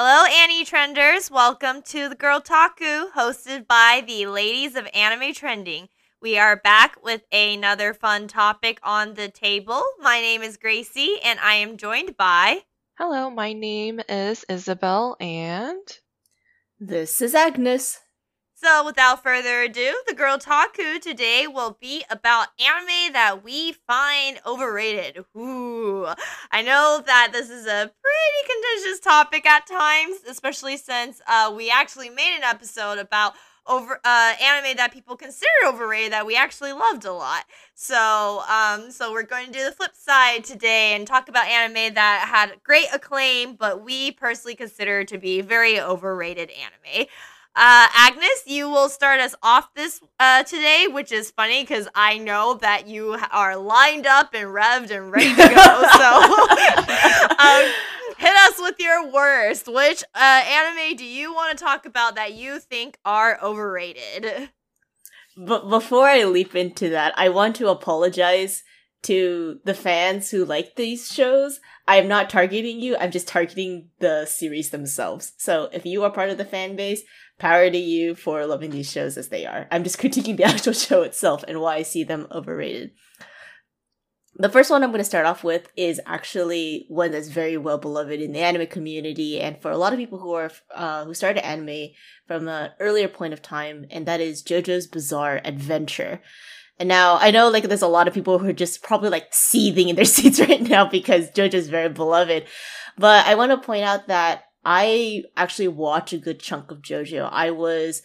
Hello, Annie Trenders. Welcome to the Girltaku, hosted by the Ladies of Anime Trending. We are back with another fun topic on the table. My name is Gracie, and I am joined by. Hello, my name is Isabel, and. This is Agnes. So, without further ado, the Girltaku today will be about anime that we find overrated. Ooh, I know that this is a pretty contentious topic at times, especially since uh, we actually made an episode about over uh, anime that people consider overrated that we actually loved a lot. So, um, so we're going to do the flip side today and talk about anime that had great acclaim, but we personally consider to be very overrated anime. Uh, Agnes, you will start us off this uh, today, which is funny because I know that you are lined up and revved and ready to go. so, um, hit us with your worst. Which uh, anime do you want to talk about that you think are overrated? But before I leap into that, I want to apologize to the fans who like these shows. I am not targeting you. I'm just targeting the series themselves. So if you are part of the fan base, power to you for loving these shows as they are. I'm just critiquing the actual show itself and why I see them overrated. The first one I'm going to start off with is actually one that's very well beloved in the anime community and for a lot of people who are uh, who started anime from an earlier point of time, and that is JoJo's Bizarre Adventure. And now I know like there's a lot of people who are just probably like seething in their seats right now because JoJo's very beloved. But I want to point out that I actually watch a good chunk of JoJo. I was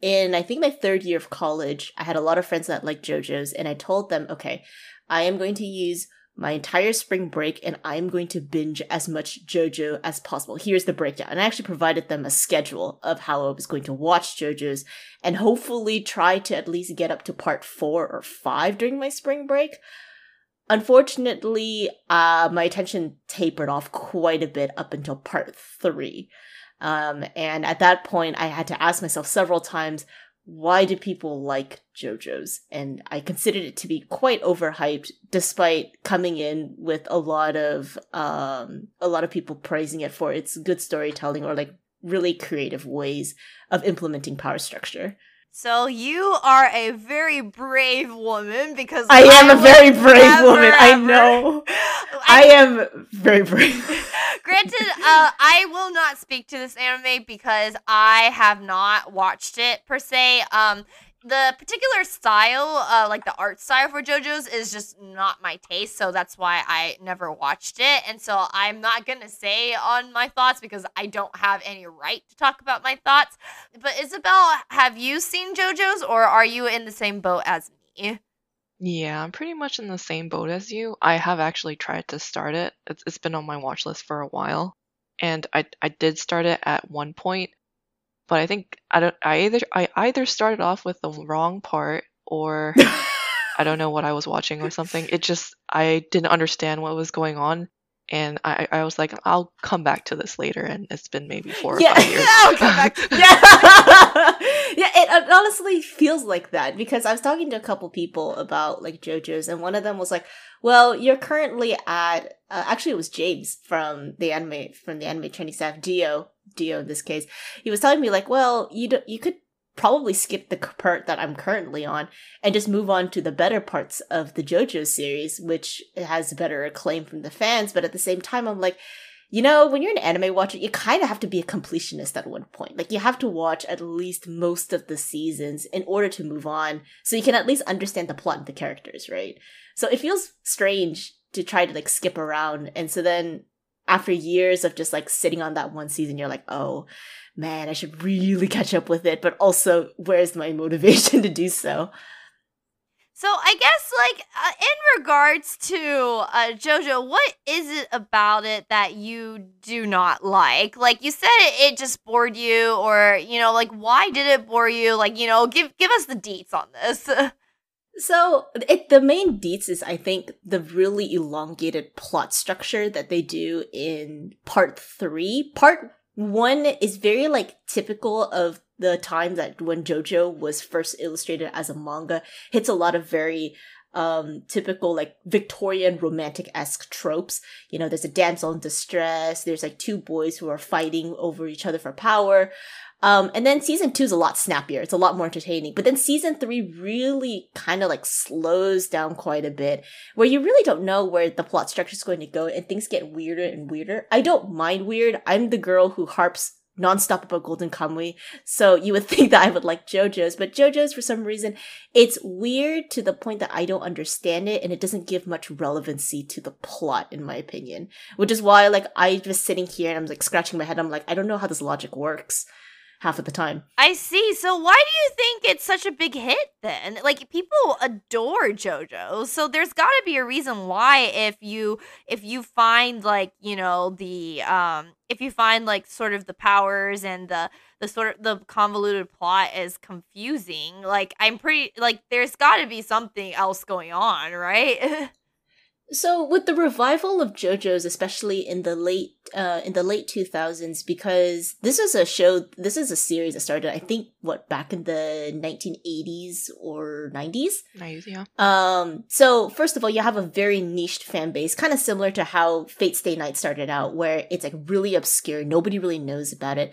in, I think, my third year of college. I had a lot of friends that like JoJo's, and I told them, okay, I am going to use my entire spring break and I'm going to binge as much JoJo as possible. Here's the breakdown. And I actually provided them a schedule of how I was going to watch JoJo's and hopefully try to at least get up to part four or five during my spring break. Unfortunately, uh, my attention tapered off quite a bit up until part three. Um, and at that point, I had to ask myself several times, why do people like JoJo's? And I considered it to be quite overhyped, despite coming in with a lot of um, a lot of people praising it for its good storytelling or like really creative ways of implementing power structure. So you are a very brave woman because I am a very brave never, woman. I know. I, I, am very brave. granted, uh, I will not speak to this anime because I have not watched it per se. Um, the particular style, uh, like the art style for JoJo's, is just not my taste. So that's why I never watched it. And so I'm not gonna say on my thoughts because I don't have any right to talk about my thoughts. But Isabel, have you seen JoJo's, or are you in the same boat as me? Yeah, I'm pretty much in the same boat as you. I have actually tried to start it. It's, it's been on my watch list for a while, and I I did start it at one point, but I think I don't. I either I either started off with the wrong part or I don't know what I was watching or something. It just I didn't understand what was going on, and I I was like I'll come back to this later, and it's been maybe four yeah. or five years. I'll come back. yeah, yeah. It honestly feels like that because I was talking to a couple people about like JoJo's, and one of them was like, "Well, you're currently at." Uh, actually, it was James from the anime from the anime trending staff, Dio Dio in this case, he was telling me like, well, you you could probably skip the part that I'm currently on and just move on to the better parts of the JoJo series, which has better acclaim from the fans. But at the same time, I'm like, you know, when you're an anime watcher, you kind of have to be a completionist at one point. Like, you have to watch at least most of the seasons in order to move on, so you can at least understand the plot and the characters, right? So it feels strange to try to like skip around. And so then after years of just like sitting on that one season, you're like, oh man, I should really catch up with it. But also, where's my motivation to do so? So I guess like uh, in regards to uh, JoJo, what is it about it that you do not like? Like you said, it, it just bored you, or you know, like why did it bore you? Like you know, give give us the deets on this. So it, the main deets is I think the really elongated plot structure that they do in part three. Part one is very like typical of the time that when JoJo was first illustrated as a manga. Hits a lot of very um, typical like Victorian romantic esque tropes. You know, there's a damsel in distress. There's like two boys who are fighting over each other for power. Um, and then season two is a lot snappier. It's a lot more entertaining. But then season three really kind of like slows down quite a bit, where you really don't know where the plot structure is going to go, and things get weirder and weirder. I don't mind weird. I'm the girl who harps nonstop about Golden Kamuy. So you would think that I would like JoJo's, but JoJo's for some reason, it's weird to the point that I don't understand it and it doesn't give much relevancy to the plot, in my opinion. Which is why like I was sitting here and I'm like scratching my head. I'm like, I don't know how this logic works half of the time. I see. So why do you think it's such a big hit then? Like people adore JoJo. So there's got to be a reason why if you if you find like, you know, the um if you find like sort of the powers and the the sort of the convoluted plot is confusing, like I'm pretty like there's got to be something else going on, right? So with the revival of JoJo's, especially in the late uh, in the late two thousands, because this is a show, this is a series that started, I think, what back in the nineteen eighties or nineties. Nice, yeah. Um. So first of all, you have a very niched fan base, kind of similar to how Fate Stay Night started out, where it's like really obscure, nobody really knows about it.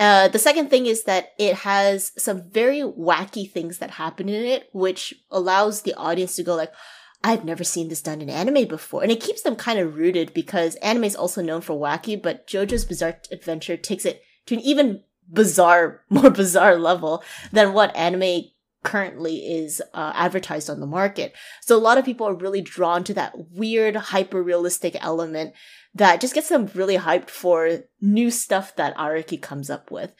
Uh, the second thing is that it has some very wacky things that happen in it, which allows the audience to go like, I've never seen this done in anime before. And it keeps them kind of rooted because anime is also known for wacky, but JoJo's Bizarre Adventure takes it to an even bizarre, more bizarre level than what anime currently is uh, advertised on the market. So a lot of people are really drawn to that weird, hyper realistic element that just gets them really hyped for new stuff that Araki comes up with.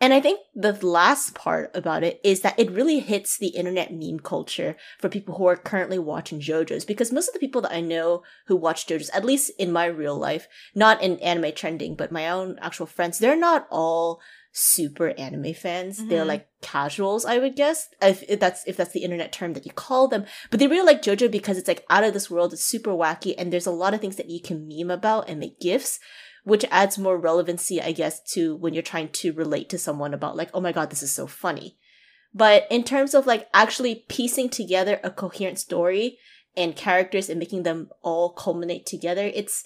And I think the last part about it is that it really hits the internet meme culture for people who are currently watching JoJo's because most of the people that I know who watch JoJo's, at least in my real life, not in anime trending, but my own actual friends, they're not all super anime fans. Mm-hmm. They're like casuals, I would guess, if, if, that's if that's the internet term that you call them. But they really like JoJo because it's like out of this world. It's super wacky, and there's a lot of things that you can meme about and make gifs which adds more relevancy, I guess, to when you're trying to relate to someone about like, oh my god, this is so funny. But in terms of like actually piecing together a coherent story and characters and making them all culminate together, it's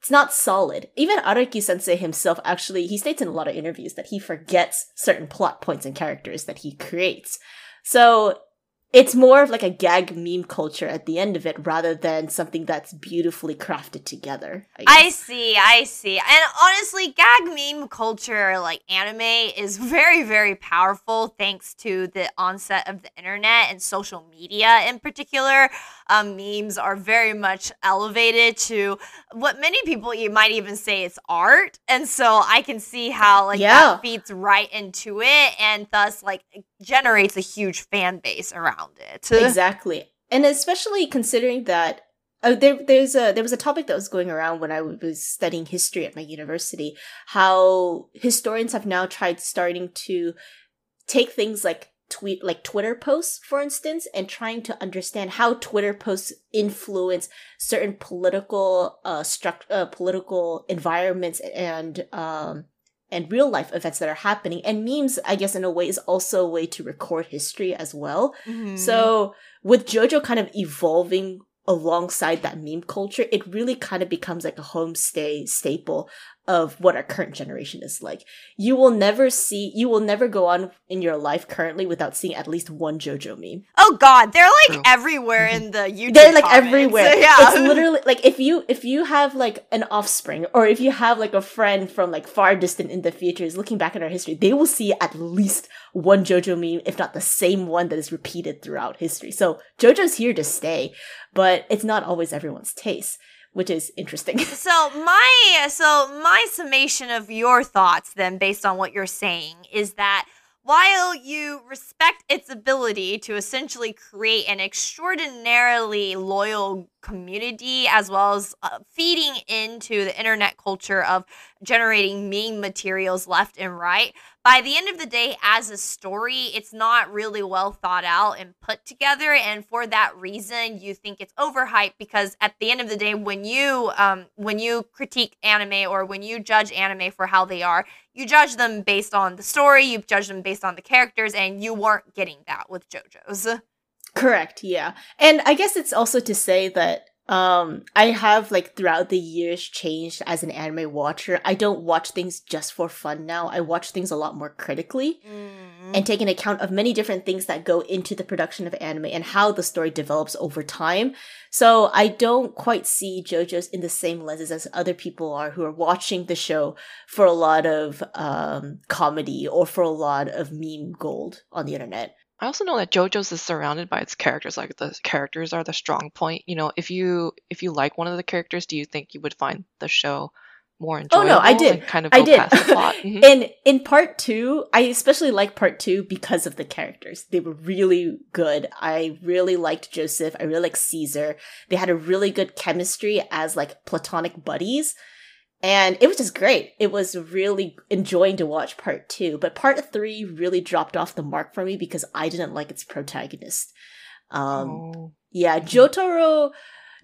it's not solid. Even Araki sensei himself actually he states in a lot of interviews that he forgets certain plot points and characters that he creates. So it's more of like a gag meme culture at the end of it rather than something that's beautifully crafted together. I, I, see, I see. And honestly, gag meme culture, like anime, is very, very powerful thanks to the onset of the internet and social media in particular. Um, memes are very much elevated to what many people you might even say it's art. And so I can see how like yeah. that feeds right into it and thus like generates a huge fan base around it. Exactly. And especially considering that uh, there, there's a there was a topic that was going around when I was studying history at my university. How historians have now tried starting to take things like tweet like Twitter posts, for instance, and trying to understand how Twitter posts influence certain political uh, struct uh political environments and um and real life events that are happening. And memes, I guess, in a way, is also a way to record history as well. Mm-hmm. So with JoJo kind of evolving alongside that meme culture, it really kind of becomes like a homestay staple of what our current generation is like. You will never see, you will never go on in your life currently without seeing at least one JoJo meme. Oh God, they're like everywhere in the YouTube. They're like comments. everywhere. yeah, it's literally like if you if you have like an offspring or if you have like a friend from like far distant in the future is looking back at our history, they will see at least one JoJo meme, if not the same one that is repeated throughout history. So JoJo's here to stay, but it's not always everyone's taste which is interesting. so my so my summation of your thoughts then based on what you're saying is that while you respect its ability to essentially create an extraordinarily loyal community as well as uh, feeding into the internet culture of generating meme materials left and right by the end of the day, as a story, it's not really well thought out and put together. And for that reason, you think it's overhyped because at the end of the day, when you um, when you critique anime or when you judge anime for how they are, you judge them based on the story, you judge them based on the characters, and you weren't getting that with JoJo's. Correct, yeah. And I guess it's also to say that um I have like throughout the years changed as an anime watcher. I don't watch things just for fun now. I watch things a lot more critically Mm. and take an account of many different things that go into the production of anime and how the story develops over time. So I don't quite see JoJo's in the same lenses as other people are who are watching the show for a lot of um comedy or for a lot of meme gold on the internet. I also know that JoJo's is surrounded by its characters. Like the characters are the strong point. You know, if you if you like one of the characters, do you think you would find the show more enjoyable? Oh, no, I did. kind of I did. past the plot. Mhm. In in part two, I especially like part two because of the characters. They were really good. I really liked Joseph. I really liked Caesar. They had a really good chemistry as like platonic buddies. And it was just great. It was really enjoying to watch part two. But part three really dropped off the mark for me because I didn't like its protagonist. Um Oh. yeah. Jotaro.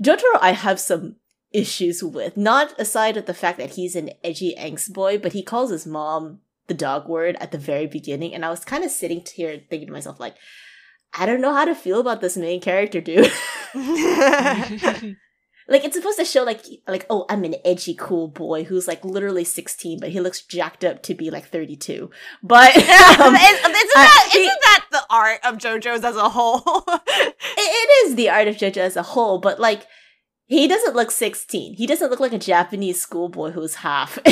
Jotaro, I have some issues with. Not aside of the fact that he's an edgy angst boy, but he calls his mom the dog word at the very beginning, and I was kind of sitting here thinking to myself, like, I don't know how to feel about this main character, dude. like, it's supposed to show like, like, oh, I'm an edgy, cool boy who's like literally 16, but he looks jacked up to be like 32. But um, Is- isn't, that, he- isn't that the art of JoJo's as a whole? it, it is the art of JoJo as a whole, but like he doesn't look 16. He doesn't look like a Japanese schoolboy who's half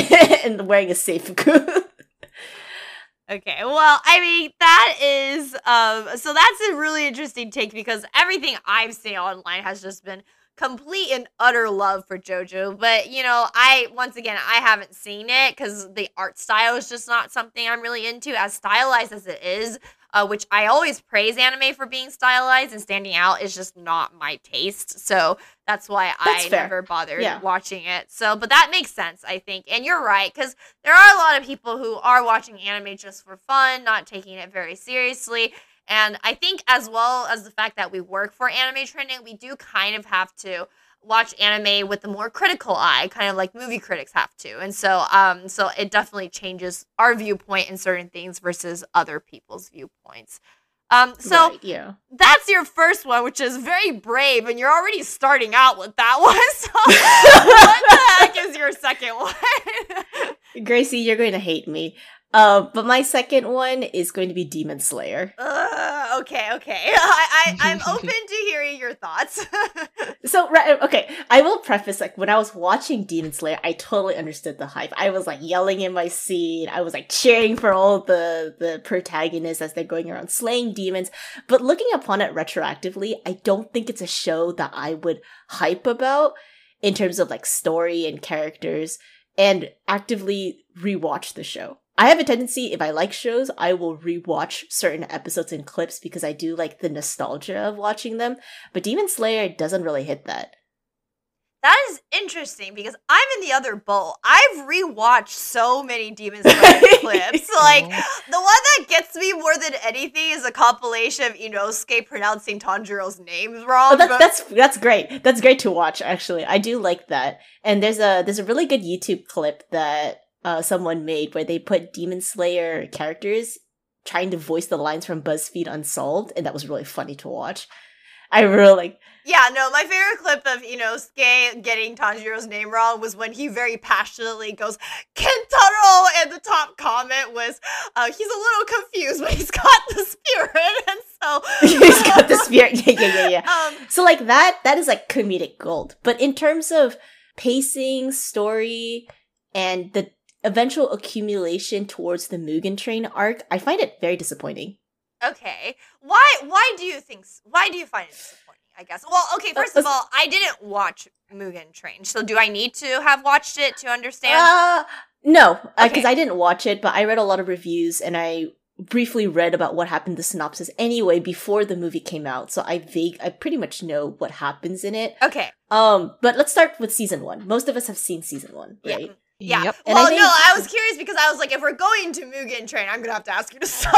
and wearing a seifuku. Okay, well, I mean that is um so that's a really interesting take because everything I've seen online has just been complete and utter love for JoJo, but you know, I once again I haven't seen it cuz the art style is just not something I'm really into as stylized as it is, uh, which I always praise anime for being stylized and standing out is just not my taste. So that's why That's I fair. never bothered Yeah. watching it. So, but that makes sense, I think. And you're right cuz there are a lot of people who are watching anime just for fun, not taking it very seriously. And I think, as well as the fact that we work for anime trending, we do kind of have to watch anime with a more critical eye, kind of like movie critics have to. And so, um, so it definitely changes our viewpoint in certain things versus other people's viewpoints. Um, so Right, yeah. that's your first one, which is very brave, and you're already starting out with that one. So, what the heck is your second one? Gracie, you're going to hate me. Uh, but my second one is going to be Demon Slayer. uh, okay, okay. I, I, I'm open to hearing your thoughts. So, right, okay, I will preface like when I was watching Demon Slayer, I totally understood the hype. I was like yelling in my seat. I was like cheering for all the the protagonists as they're going around slaying demons. But looking upon it retroactively, I don't think it's a show that I would hype about in terms of like story and characters and actively rewatch the show. I have a tendency, if I like shows, I will rewatch certain episodes and clips because I do like the nostalgia of watching them. But Demon Slayer doesn't really hit that. that is interesting because I'm in the other boat. I've rewatched so many Demon Slayer clips. Like, the one that gets me more than anything is a compilation of Inosuke pronouncing Tanjiro's names wrong. Oh, that's but- that's that's great. That's great to watch. Actually, I do like that. And there's a there's a really good YouTube clip that uh, someone made where they put Demon Slayer characters trying to voice the lines from BuzzFeed Unsolved, and that was really funny to watch. I really like. Yeah, no, my favorite clip of Inosuke getting Tanjiro's name wrong was when he very passionately goes, Kentaro! And the top comment was, uh, he's a little confused, but he's got the spirit. And so. He's got the spirit. Yeah, yeah, yeah, yeah. Um, So like that that is like comedic gold. But in terms of pacing, story, and the eventual accumulation towards the Mugen Train arc, I find it very disappointing. okay. Why, why do you think, why do you find it disappointing? I guess. Well, okay, first of uh, all, I didn't watch Mugen Train. So do I need to have watched it to understand? Uh, no, because Okay. I didn't watch it, but I read a lot of reviews and I briefly read about what happened the synopsis anyway before the movie came out. So I vague, I pretty much know what happens in it. okay. Um, but let's start with season one. Most of us have seen season one, right? Yeah. Yep. And I Well, think- no, I was curious because I was like, if we're going to Mugen Train, I'm gonna have to ask you to stop.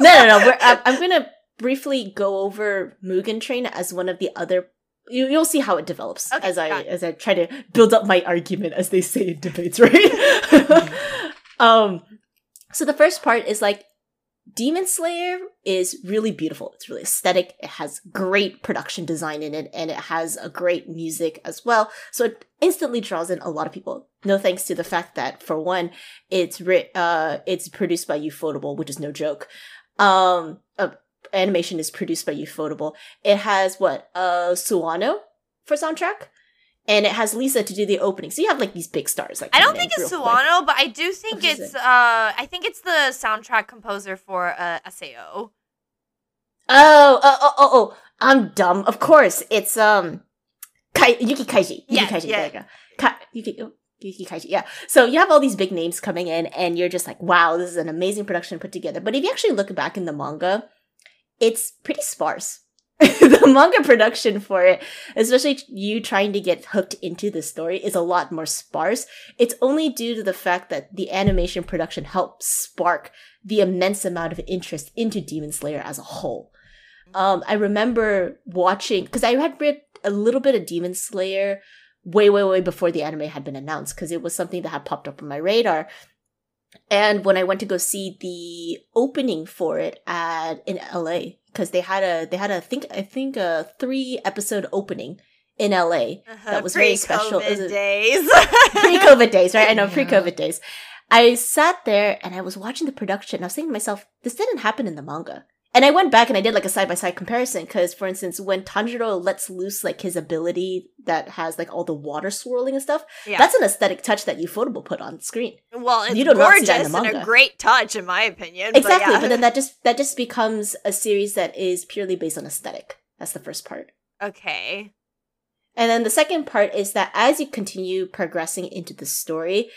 no, no, no. We're, I'm, I'm gonna briefly go over Mugen Train as one of the other. You, you'll see how it develops Okay, as I as I try to build up my argument, as they say in debates, right? um, so the first part is like Demon Slayer is really beautiful. It's really aesthetic. It has great production design in it, and it has a great music as well. So it instantly draws in a lot of people. No thanks to the fact that, for one, it's ri- uh it's produced by Ufotable, which is no joke. Um, uh, animation is produced by Ufotable. It has what uh Sawano for soundtrack and it has Lisa to do the opening. So you have like these big stars. Like I don't think it's. Sawano, but I do think it's it? uh I think it's the soundtrack composer for uh SAO. Oh, oh, oh, oh, oh! I'm dumb. Of course, it's um, Kai- Yuki Kaiji. Yuki Yeah, Kaiji. yeah. There. Ka- Yuki. oh, Yuki Kaiji, yeah. So you have all these big names coming in, and you're just like, wow, this is an amazing production put together. But if you actually look back in the manga, it's pretty sparse. the manga production for it, especially you trying to get hooked into the story, is a lot more sparse. It's only due to the fact that the animation production helped spark the immense amount of interest into Demon Slayer as a whole. Um, I remember watching because I had read a little bit of Demon Slayer way, way, way before the anime had been announced because it was something that had popped up on my radar. And when I went to go see the opening for it at in LA, because they had a they had a think I think a three episode opening in LA uh-huh. That was very special. A- days. pre-COVID days, right? I know Yeah. pre-COVID days. I sat there and I was watching the production. I was thinking to myself, this didn't happen in the manga. And I went back and I did like a side by side comparison because, for instance, when Tanjiro lets loose like his ability that has like all the water swirling and stuff, yeah. that's an aesthetic touch that Ufotable put on screen. well, it's you don't see gorgeous the and a great touch in my opinion. exactly, But, yeah. but then that just that just becomes a series that is purely based on aesthetic. That's the first part. okay. And then the second part is that as you continue progressing into the story,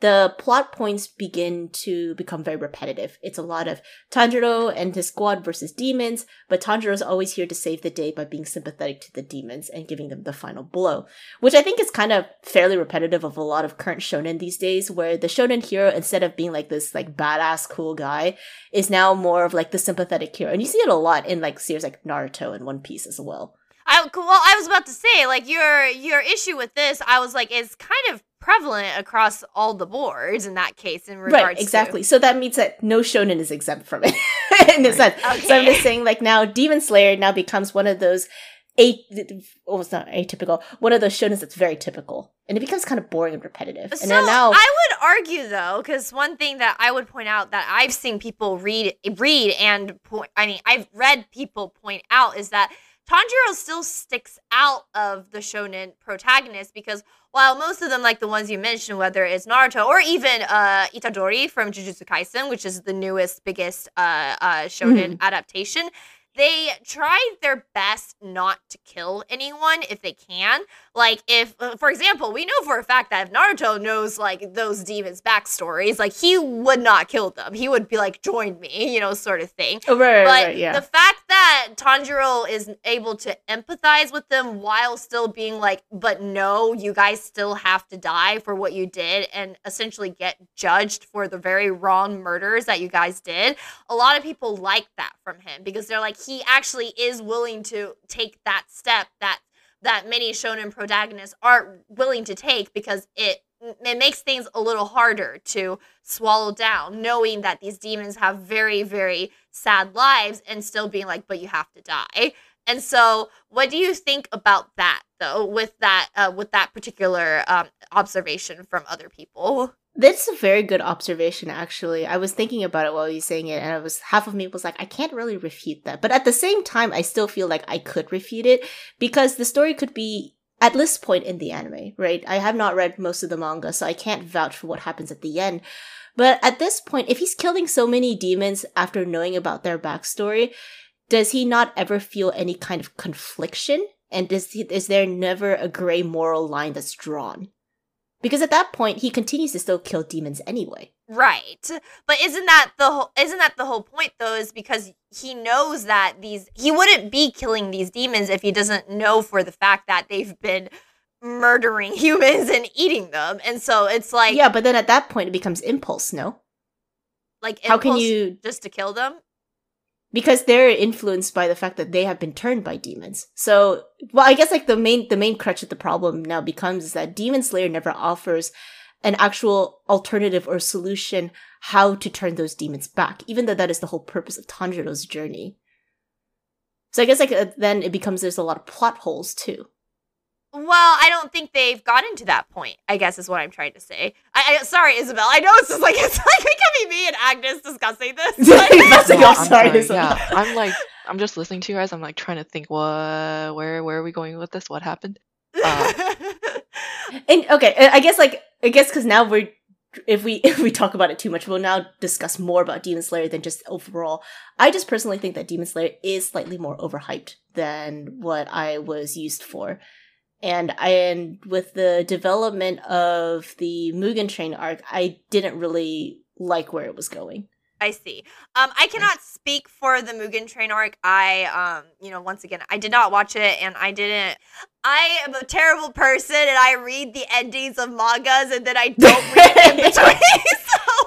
the plot points begin to become very repetitive. It's a lot of Tanjiro and his squad versus demons, but Tanjiro is always here to save the day by being sympathetic to the demons and giving them the final blow, which I think is kind of fairly repetitive of a lot of current shonen these days, where the shonen hero, instead of being like this like badass cool guy, is now more of like the sympathetic hero. And you see it a lot in like series like Naruto and One Piece as well. I well, I was about to say like your your issue with this, I was like, is kind of prevalent across all the boards in that case in regards right, exactly. to So that means that no shonen is exempt from it in a sense. So I'm just saying, like now, Demon Slayer now becomes one of those. A, it's not atypical. One of those shonens that's very typical, and it becomes kind of boring and repetitive. So and then now, I would argue though, because one thing that I would point out that I've seen people read read and point I mean I've read people point out is that Tanjiro still sticks out of the shonen protagonist because while most of them, like the ones you mentioned, whether it's Naruto or even uh, Itadori from Jujutsu Kaisen, which is the newest, biggest uh, uh, shonen adaptation, they try their best not to kill anyone if they can. Like, if, uh, for example, we know for a fact that if Naruto knows, like, those demons' backstories, like, he would not kill them. He would be like, join me, you know, sort of thing. oh, right, right, But right, yeah. the fact that Tanjiro is able to empathize with them while still being like, but no, you guys still have to die for what you did and essentially get judged for the very wrong murders that you guys did. A lot of people like that from him because they're like, he actually is willing to take that step that that many shonen protagonists aren't willing to take because it it makes things a little harder to swallow down knowing that these demons have very very sad lives and still being like but you have to die. And so what do you think about that though with that uh, with that particular um, observation from other people That's a very good observation, actually. I was thinking about it while you were saying it, and I was half of me was like, I can't really refute that. But at the same time, I still feel like I could refute it because the story could be at this point in the anime, right? I have not read most of the manga, so I can't vouch for what happens at the end. But at this point, if he's killing so many demons after knowing about their backstory, does he not ever feel any kind of confliction? And does he, is there never a gray moral line that's drawn? Because at that point, he continues to still kill demons anyway. Right. But isn't that the whole isn't that the whole point though is because he knows that these he wouldn't be killing these demons if he doesn't know for the fact that they've been murdering humans and eating them. And so it's like yeah, but then at that point, it becomes impulse, no? like How can you- just to kill them? Because they're influenced by the fact that they have been turned by demons. So, well, I guess like the main the main crutch of the problem now becomes is that Demon Slayer never offers an actual alternative or solution how to turn those demons back, even though that is the whole purpose of Tanjiro's journey. So I guess like uh, then it becomes there's a lot of plot holes too. Well, I don't think they've gotten to that point. I guess is what I'm trying to say. I, I sorry, Isabel. I know it's just like it's like it could be me and Agnes discussing this. Like, That's No, oh, I'm sorry, sorry, Yeah, I'm like, I'm just listening to you guys. I'm like trying to think, what, where, where are we going with this? What happened? Uh, And okay, I I guess like I guess because now we're if we if we talk about it too much, we'll now discuss more about Demon Slayer than just overall. I just personally think that Demon Slayer is slightly more overhyped than what I was used for. And I and with the development of the Mugen Train arc, I didn't really like where it was going. I see. Um, I cannot speak for the Mugen Train arc. I, um, you know, once again, I did not watch it, and I didn't. I am a terrible person, and I read the endings of mangas, and then I don't read in between. so,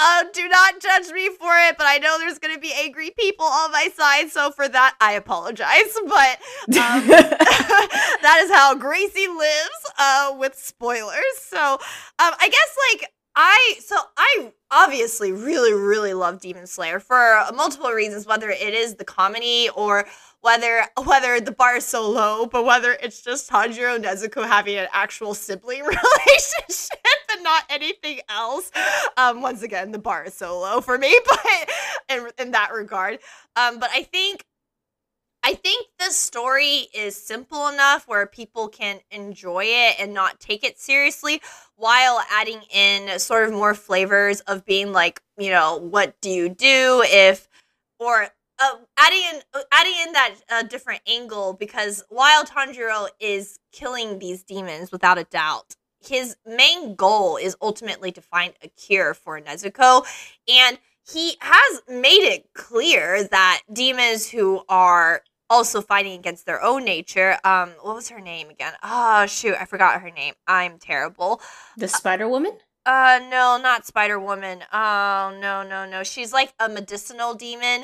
uh, do not judge me for it. But I know there's going to be angry people on my side, so for that, I apologize. But um, that is how Gracie lives uh, with spoilers. So um, I guess like I so I obviously really really love Demon Slayer for multiple reasons, whether it is the comedy or whether whether the bar is so low, but whether it's just Tanjiro and Nezuko having an actual sibling relationship and not anything else. Um, once again, the bar is so low for me, but in, in that regard, um, but I think I think the story is simple enough where people can enjoy it and not take it seriously while adding in sort of more flavors of being like, you know, what do you do if or uh, adding in uh, adding in that uh, different angle because while Tanjiro is killing these demons without a doubt, his main goal is ultimately to find a cure for Nezuko and he has made it clear that demons who are also fighting against their own nature. Um, what was her name again? Oh shoot, I forgot her name. I'm terrible. the Spider Woman. Uh, no, not Spider Woman. Oh no, no, no. She's like a medicinal demon.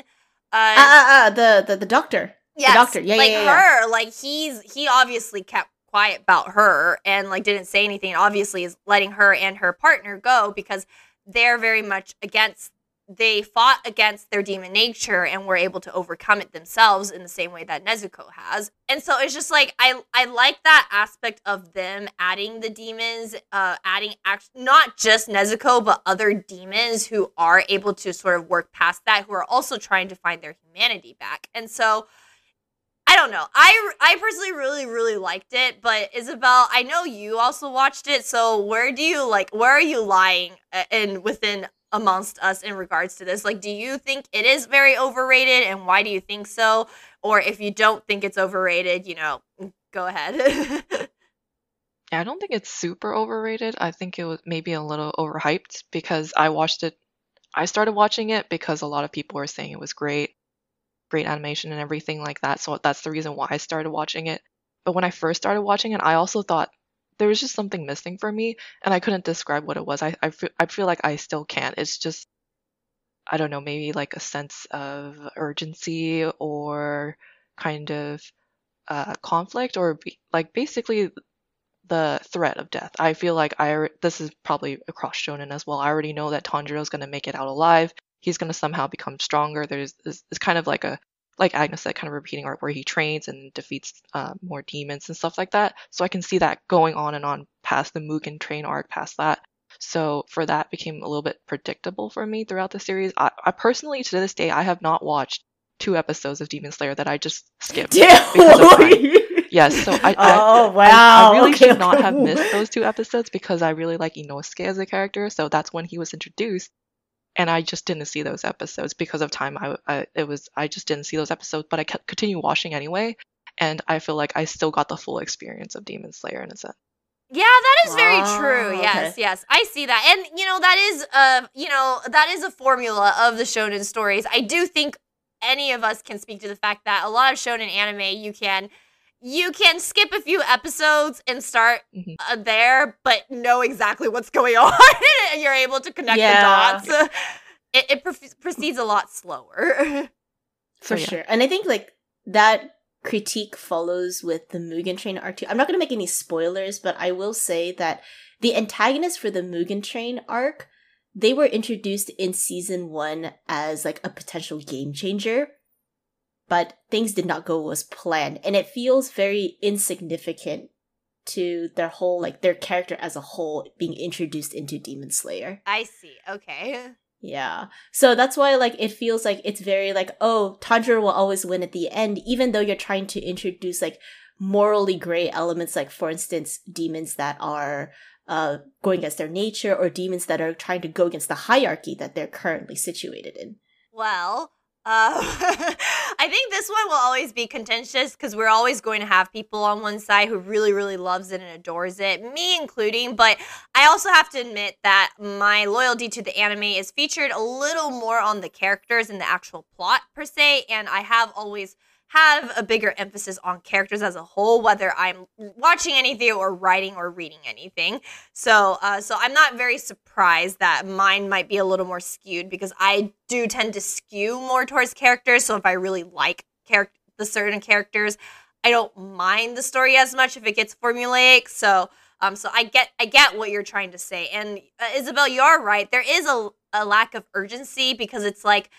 Uh, Ah, ah, ah, the the the doctor. yes, doctor. Yeah, yeah, like yeah, yeah. her. Like he's he obviously kept quiet about her and like didn't say anything. Obviously, is letting her and her partner go because they're very much against they fought against their demon nature and were able to overcome it themselves in the same way that Nezuko has. And so it's just like I I like that aspect of them adding the demons, uh adding act- not just Nezuko but other demons who are able to sort of work past that who are also trying to find their humanity back. And so I don't know. I I personally really really liked it, but Isabel, I know you also watched it. So where do you like where are you lying uh, in within amongst us in regards to this? Like do you think it is very overrated and why do you think so? Or if you don't think it's overrated, you know, go ahead. I don't think it's super overrated. I think it was maybe a little overhyped because I watched it. I started watching it because a lot of people were saying it was great, great animation and everything like that. So that's the reason why I started watching it. But when I first started watching it, I also thought there was just something missing for me, and I couldn't describe what it was. I I feel, I feel like I still can't. It's just I don't know, maybe like a sense of urgency or kind of uh, conflict or be, like basically the threat of death. I feel like I this is probably across shonen as well. I already know that Tanjiro is going to make it out alive. He's going to somehow become stronger. There's it's, it's kind of like a like Agnes said, kind of repeating arc where he trains and defeats uh, more demons and stuff like that. So I can see that going on and on past the Mugen train arc, past that. So for that became a little bit predictable for me throughout the series. I, I personally to this day I have not watched two episodes of Demon Slayer that I just skipped. Because of time. Yes, so I, I oh I- wow! I, really okay, should not have missed those two episodes because I really like Inosuke as a character. So that's when he was introduced, and I just didn't see those episodes because of time. I, I it was I just didn't see those episodes, but I kept continue watching anyway, and I feel like I still got the full experience of Demon Slayer in a sense. Yeah, that is very Ah, true. okay. Yes, yes. I see that. And you know, that is uh, you know, that is a formula of the shonen stories. I do think any of us can speak to the fact that a lot of shonen anime you can you can skip a few episodes and start Mhm. uh, there but know exactly what's going on and you're able to connect Yeah. the dots. It, it prof- proceeds a lot slower. for So, yeah. sure. And I think like that critique follows with the Mugen Train arc too. I'm not going to make any spoilers, but I will say that the antagonists for the Mugen Train arc, they were introduced in season one as like a potential game changer, but things did not go as planned, and it feels very insignificant to their whole like their character as a whole being introduced into Demon Slayer. I see. Okay. Yeah. So that's why like it feels like it's very like oh Tanjiro will always win at the end even though you're trying to introduce like morally gray elements like for instance demons that are uh going against their nature or demons that are trying to go against the hierarchy that they're currently situated in. Well, uh, I think this one will always be contentious because we're always going to have people on one side who really, really loves it and adores it, me including. But I also have to admit that my loyalty to the anime is featured a little more on the characters and the actual plot per se, and I have always have a bigger emphasis on characters as a whole, whether I'm watching anything or writing or reading anything. So, uh, so I'm not very surprised that mine might be a little more skewed because I do tend to skew more towards characters. So if I really like character the certain characters, I don't mind the story as much if it gets formulaic. So, um, so I get I get what you're trying to say, and uh, Isabel, you're right. There is a a lack of urgency because it's like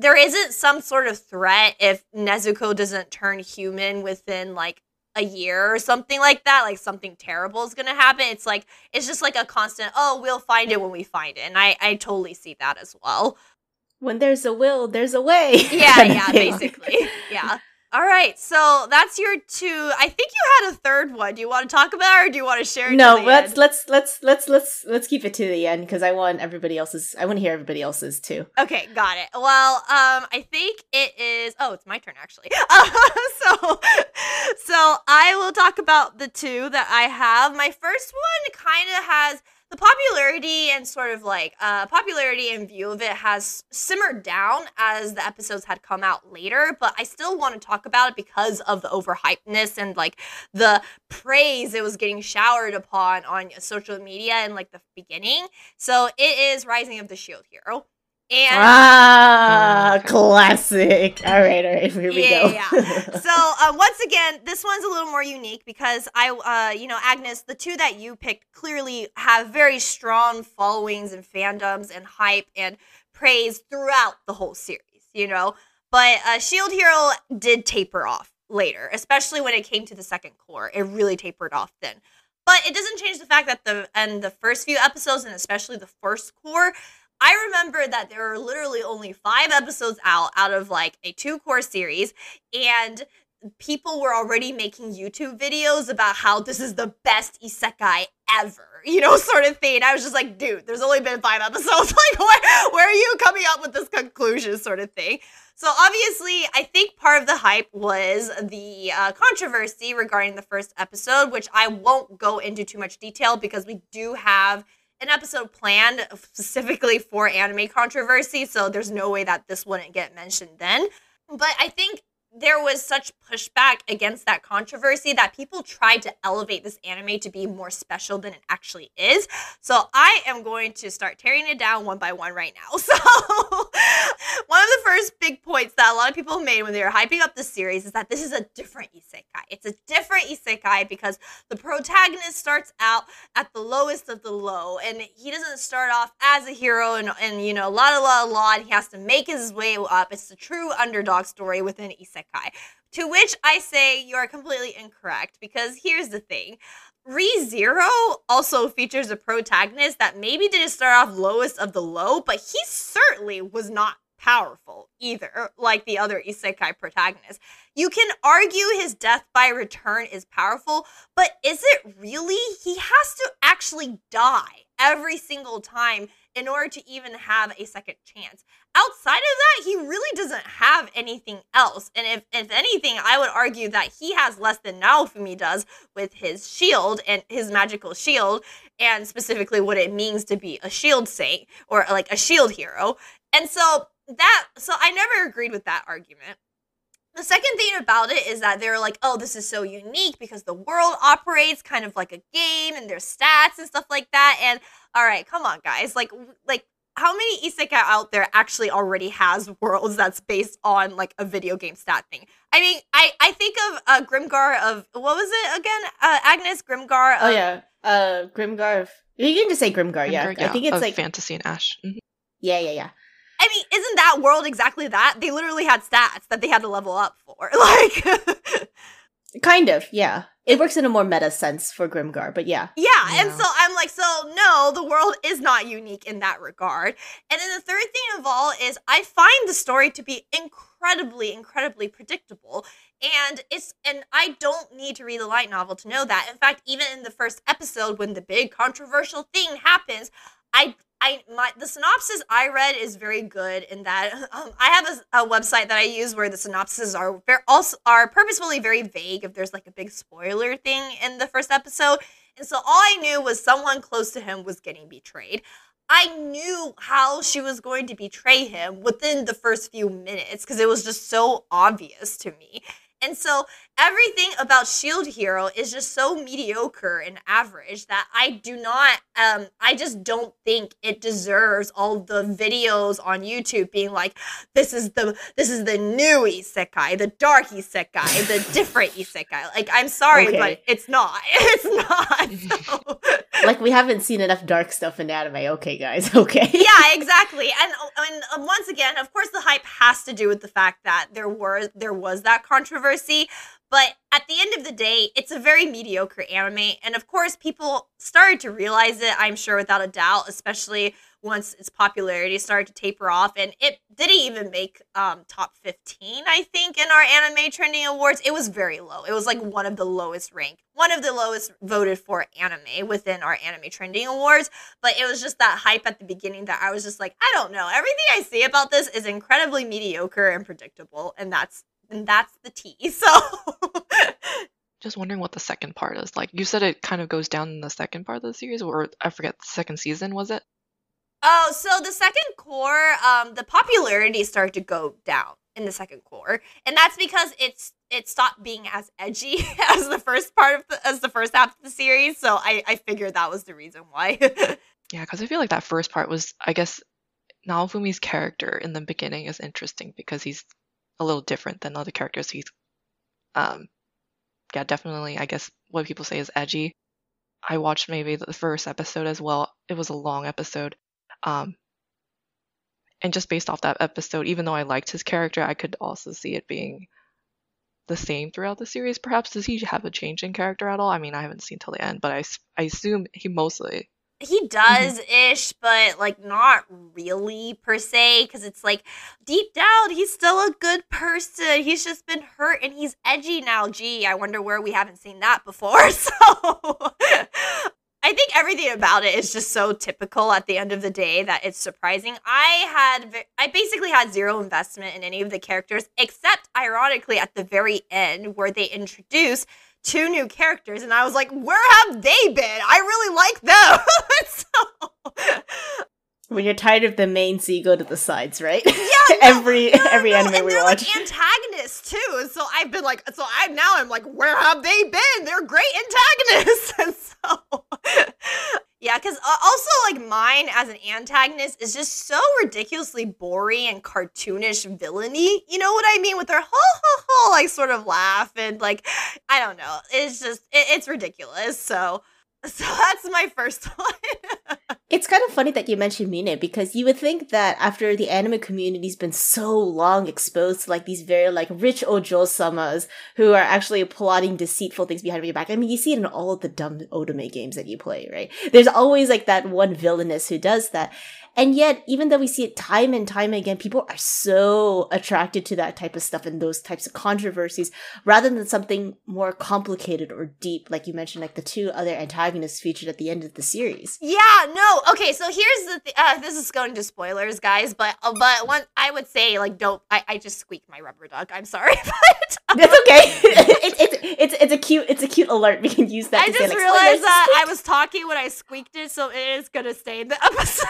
there isn't some sort of threat if Nezuko doesn't turn human within like a year or something like that, like something terrible is gonna happen. It's like it's just like a constant, oh, we'll find it when we find it. And I, I totally see that as well. When there's a will, there's a way. Yeah, yeah, basically. Yeah. All right, so that's your two. I think you had a third one. Do you want to talk about, it or do you want to share? no, let's end? let's let's let's let's let's keep it to the end because I want everybody else's. I want to hear everybody else's too. Okay, got it. Well, um, I think it is. Oh, it's my turn actually. Uh, so, so I will talk about the two that I have. My first one kind of has the popularity and sort of like uh, popularity and view of it has simmered down as the episodes had come out later but i still want to talk about it because of the overhypeness and like the praise it was getting showered upon on social media in like the beginning. So it is rising of the shield hero and ah, classic. All right, all right, here we yeah, go. yeah. So uh, once again, this one's a little more unique because I, uh, you know, Agnes, the two that you picked clearly have very strong followings and fandoms and hype and praise throughout the whole series. You know, but uh, Shield Hero did taper off later, especially when it came to the second cour. It really tapered off then. But it doesn't change the fact that the and the first few episodes and especially the first cour I remember that there were literally only five episodes out out of like a two cour series, and people were already making YouTube videos about how this is the best isekai ever, you know, sort of thing. I was just like, dude, there's only been five episodes. Like, where, where are you coming up with this conclusion, sort of thing? So, obviously, I think part of the hype was the uh, controversy regarding the first episode, which I won't go into too much detail because we do have an episode planned specifically for anime controversy, so there's no way that this wouldn't get mentioned then. But I think there was such pushback against that controversy that people tried to elevate this anime to be more special than it actually is. So I am going to start tearing it down one by one right now. So one of the first big points that a lot of people made when they were hyping up the series is that this is a different isekai. It's a different isekai because the protagonist starts out at the lowest of the low and he doesn't start off as a hero and, and you know, la la la la, and he has to make his way up. It's the true underdog story within isekai isekai. To which I say you are completely incorrect because here's the thing. ReZero also features a protagonist that maybe didn't start off lowest of the low, but he certainly was not powerful either, like the other isekai protagonist. You can argue his death by return is powerful, but is it really? He has to actually die every single time in order to even have a second chance. Outside of that, he really doesn't have anything else. And if, if anything, I would argue that he has less than Naofumi does with his shield and his magical shield, and specifically what it means to be a shield saint or like a shield hero. And so that, so I never agreed with that argument. The second thing about it is that they're like, oh, this is so unique because the world operates kind of like a game and there's stats and stuff like that. And all right, come on, guys. Like, like how many isekai out there actually already has worlds that's based on like a video game stat thing? I mean, I I think of uh, Grimgar of what was it again? Uh, Agnes Grimgar. Oh, of, oh yeah, Uh, Grimgar. You can just say Grimgar. yeah. Grimgar, I think it's of like fantasy and Ash. Mhm. yeah, yeah, yeah. I isn't that world exactly that? They literally had stats that they had to level up for. Like, Kind of, yeah. It works in a more meta sense for Grimgar, but yeah. yeah. And so I'm like, so no, the world is not unique in that regard. And then the third thing of all is I find the story to be incredibly, incredibly predictable. And it's, and I don't need to read the light novel to know that. In fact, even in the first episode, when the big controversial thing happens, I I my the synopsis I read is very good in that um, I have a, a website that I use where the synopses are also are purposefully very vague if there's like a big spoiler thing in the first episode. And so all I knew was someone close to him was getting betrayed. I knew how she was going to betray him within the first few minutes because it was just so obvious to me. And so everything about Shield Hero is just so mediocre and average that I do not um I just don't think it deserves all the videos on YouTube being like this is the this is the new isekai, the dark isekai, the different isekai. Like I'm sorry Okay. but it's not. It's not. So- Like we haven't seen enough dark stuff in anime. Okay, guys. Okay. yeah, exactly. And and um, once again, of course, the hype has to do with the fact that there were there was that controversy. But at the end of the day, it's a very mediocre anime, and of course, people started to realize it. I'm sure, without a doubt, especially once its popularity started to taper off, and it didn't even make um, top 15. I think in our anime trending awards, it was very low. It was like one of the lowest ranked, one of the lowest voted for anime within our anime trending awards but it was just that hype at the beginning that I was just like, I don't know. Everything I see about this is incredibly mediocre and predictable, and that's and that's the tea. So Just wondering what the second part is like. You said it kind of goes down in the second part of the series, or I forget the second season was it? Oh, so the second cour, um, the popularity started to go down in the second cour, and that's because it's it stopped being as edgy as the first part of the as the first half of the series. So I I figured that was the reason why. Yeah, because I feel like that first part was, I guess, Naofumi's character in the beginning is interesting because he's a little different than other characters. He's, um, yeah, definitely, I guess what people say is edgy. I watched maybe the first episode as well. It was a long episode. Um, and just based off that episode, even though I liked his character, I could also see it being the same throughout the series. Perhaps does he have a change in character at all? I mean, I haven't seen till the end, but I, I assume he mostly he mm-hmm. does ish, but like not really per se, because it's like deep down he's still a good person. He's just been hurt and he's edgy now. Gee, I wonder where we haven't seen that before. So I think everything about it is just so typical at the end of the day that it's surprising. I had I basically had zero investment in any of the characters except ironically at the very end where they introduce two new characters and I was like, where have they been? I really like them. so When you're tired of the main, so you go to the sides, right? Yeah, no, every no, no, every anime and we they're watch. like antagonists too. So I've been like, so I now I'm like, where have they been? They're great antagonists. And so yeah, because uh, also like Myne as an antagonist is just so ridiculously boring and cartoonish villainy. You know what I mean? With their ho ho ho like sort of laugh and like I don't know. It's just it, it's ridiculous. So so that's my first one. It's kind of funny that you mentioned Myne because you would think that after the anime community's been so long exposed to like these very like rich ojo samas who are actually plotting deceitful things behind your back. I mean, you see it in all of the dumb otome games that you play, right? There's always like that one villainess who does that. And yet, even though we see it time and time again, people are so attracted to that type of stuff and those types of controversies rather than something more complicated or deep, like you mentioned, like the two other antagonists featured at the end of the series. Yeah, no. Okay, so here's the th- uh, this is going to spoilers, guys, but uh, but one I would say like don't I, I just squeaked my rubber duck. I'm sorry, but That's okay. it's, it's it's it's a cute it's a cute alert. We can use that. I say, just like, oh, realized spoilers. that I was talking when I squeaked it, so it is gonna stay in the episode.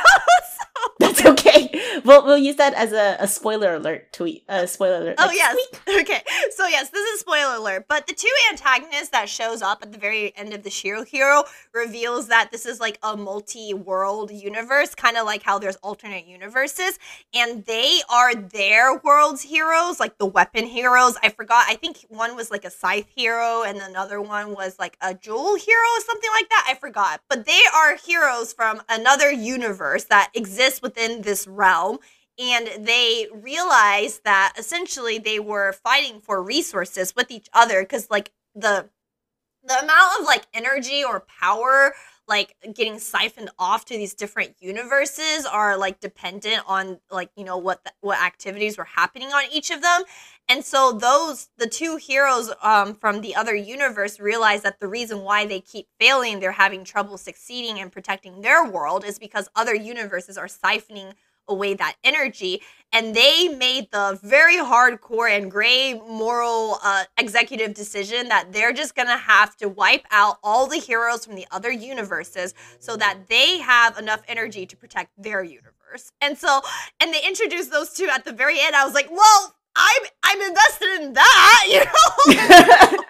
That's okay. we'll we'll use that as a, a spoiler alert tweet. Uh, spoiler alert. Oh yes. squeak. Okay. So yes, this is spoiler alert. But the two antagonists that shows up at the very end of the Shield Hero reveals that this is like a multi-world universe, kind of like how there's alternate universes, and they are their world's heroes, like the weapon heroes. I forgot. I think one was like a scythe hero, and another one was like a jewel hero or something like that. I forgot. But they are heroes from another universe that exists within this realm and they realized that essentially they were fighting for resources with each other because like the the amount of like energy or power like getting siphoned off to these different universes are like dependent on like you know what the, what activities were happening on each of them and so those the two heroes um, from the other universe realize that the reason why they keep failing they're having trouble succeeding and protecting their world is because other universes are siphoning away that energy. And they made the very hardcore and gray moral uh, executive decision that they're just gonna have to wipe out all the heroes from the other universes so that they have enough energy to protect their universe. And so, and they introduced those two at the very end. I was like, well, I'm I'm invested in that, you know.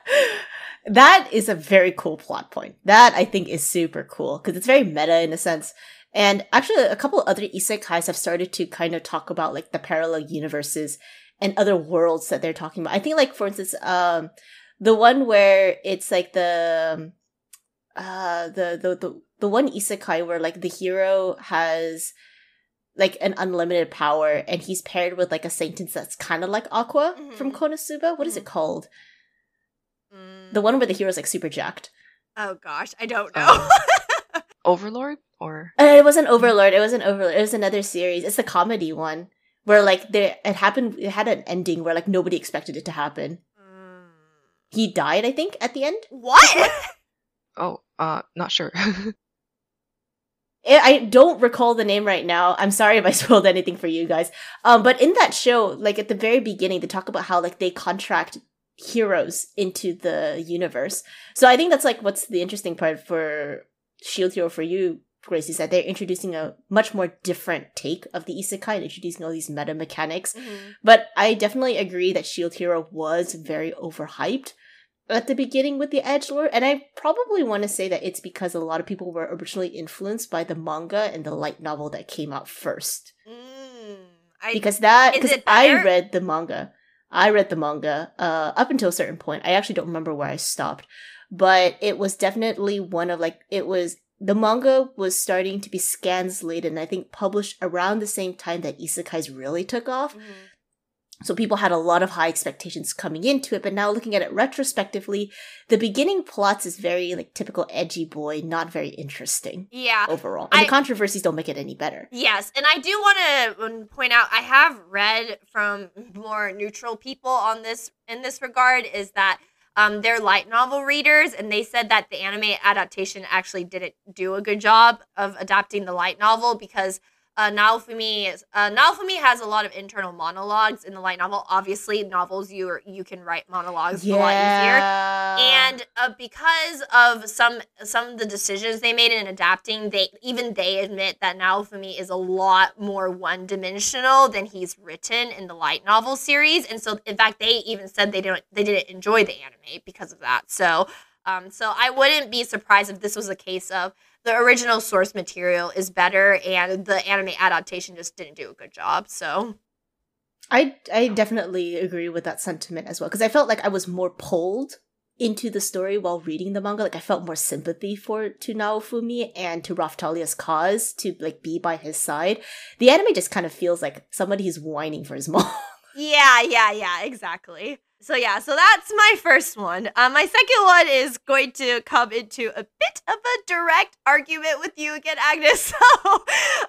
that is a very cool plot point. That I think is super cool because it's very meta in a sense. And actually, a couple other isekais have started to kind of talk about like the parallel universes and other worlds that they're talking about. I think, like for instance, um, the one where it's like the, uh, the the the the one isekai where like the hero has like an unlimited power and he's paired with like a sentence that's kind of like Aqua from Mhm. Konosuba. What is it called? Mm. The one where the hero's like super jacked. oh gosh, I don't know. Um, Overlord or Uh, it wasn't Overlord. It wasn't Overlord. It was another series. It's the comedy one where like there it happened. It had an ending where like nobody expected it to happen. Mm. He died, I think, at the end. What? oh, uh, not sure. I I don't recall the name right now. I'm sorry if I spoiled anything for you guys. Um, but in that show, like at the very beginning, they talk about how like they contract heroes into the universe. So I think that's like what's the interesting part for Shield Hero for you, Grace, is that they're introducing a much more different take of the isekai and introducing all these meta mechanics. Mhm. But I definitely agree that Shield Hero was very overhyped at the beginning with the Edge Lord, and I probably want to say that it's because a lot of people were originally influenced by the manga and the light novel that came out first. Mm. I, Because that because I read the manga, I read the manga uh, up until a certain point. I actually don't remember where I stopped, but it was definitely one of like it was the manga was starting to be scans scanslated and I think published around the same time that isekais really took off. Mhm. So people had a lot of high expectations coming into it, but now looking at it retrospectively, the beginning plots is very like typical edgy boy, not very interesting yeah. overall. And I- the controversies don't make it any better. Yes, and I do want to point out I have read from more neutral people on this in this regard is that um, they're light novel readers, and they said that the anime adaptation actually didn't do a good job of adapting the light novel because uh, Naofumi is uh, Naofumi has a lot of internal monologues in the light novel. Obviously, novels you are, you can write monologues a lot easier. And uh, because of some some of the decisions they made in adapting they even they admit that Naofumi is a lot more one dimensional than he's written in the light novel series. And so in fact they even said they don't they didn't enjoy the anime because of that. So um so I wouldn't be surprised if this was a case of the original source material is better and the anime adaptation just didn't do a good job so I I definitely agree with that sentiment as well because I felt like I was more pulled into the story while reading the manga. Like I felt more sympathy for to Naofumi and to Raphtalia's cause to like be by his side. The anime just kind of feels like somebody who's whining for his mom. Yeah, yeah, yeah, exactly. So yeah, so that's my first one. Um, my second one is going to come into a bit of a direct argument with you again, Agnes. So, um,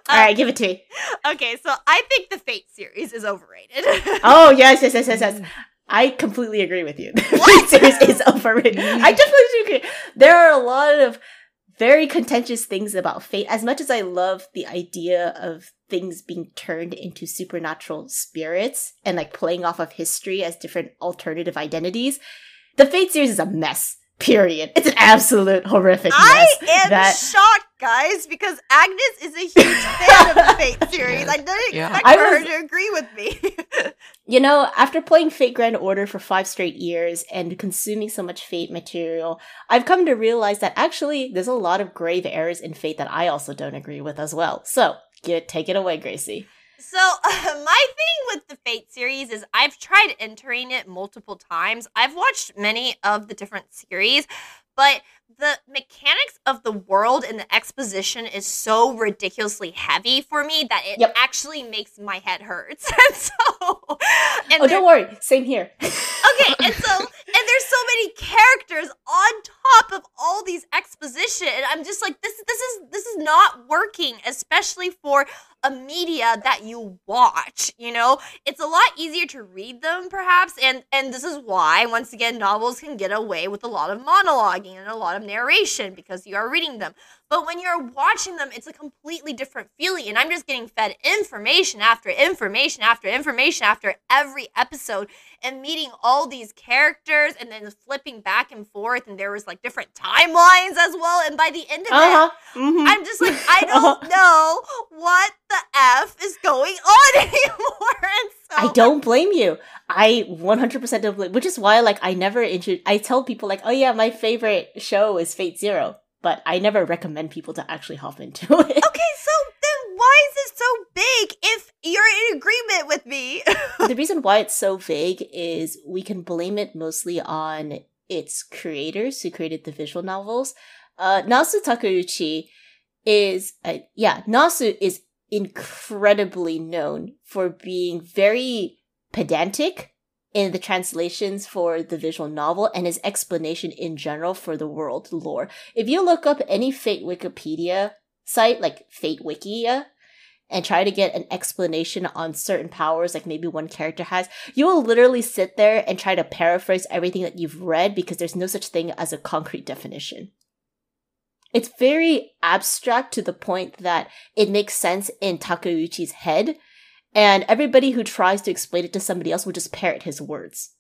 All right, give it to me. okay, so I think the Fate series is overrated. Oh yes, yes, yes, yes, yes. I completely agree with you. The What? series is overrated. I definitely agree. There are a lot of very contentious things about fate. As much as I love the idea of things being turned into supernatural spirits and like playing off of history as different alternative identities, the Fate series is a mess. Period. It's an absolute horrific mess. I am that shocked, guys, because Agnes is a huge fan of the Fate series. I didn't Yeah. expect I for was- her to agree with me. You know, after playing Fate Grand Order for five straight years and consuming so much Fate material, I've come to realize that actually there's a lot of grave errors in Fate that I also don't agree with as well. So, get take it away, Gracie. So, uh, my thing with the Fate series is I've tried entering it multiple times. I've watched many of the different series, but the mechanics of the world and the exposition is so ridiculously heavy for me that it Yep. actually makes my head hurt. and so, and oh, don't worry. Same here. okay, and so and there's so many characters on top of all these exposition, and I'm just like, this this is this is not working, especially for a media that you watch. You know, it's a lot easier to read them, perhaps, and and this is why once again novels can get away with a lot of monologuing and a lot of narration because you are reading them. But when you're watching them, it's a completely different feeling. And I'm just getting fed information after information after information after every episode and meeting all these characters and then flipping back and forth. And there was like different timelines as well. And by the end of Uh huh. it, hmm I'm just like, I don't know what the F is going on anymore. And so I don't blame you. I 100% don't blame, which is why, like, I never intro- I tell people, like, oh yeah, my favorite show is Fate Zero, but I never recommend people to actually hop into it. Okay, so then why is it so big if you're in agreement with me? the reason why it's so vague is we can blame it mostly on its creators who created the visual novels. Uh, Nasu Takeuchi is, uh, yeah, Nasu is incredibly known for being very pedantic in the translations for the visual novel and his explanation in general for the world lore. If you look up any Fate Wikipedia site, like Fate Wikia, and try to get an explanation on certain powers like maybe one character has, you will literally sit there and try to paraphrase everything that you've read because there's no such thing as a concrete definition. It's very abstract to the point that it makes sense in Takeuchi's head, and everybody who tries to explain it to somebody else will just parrot his words.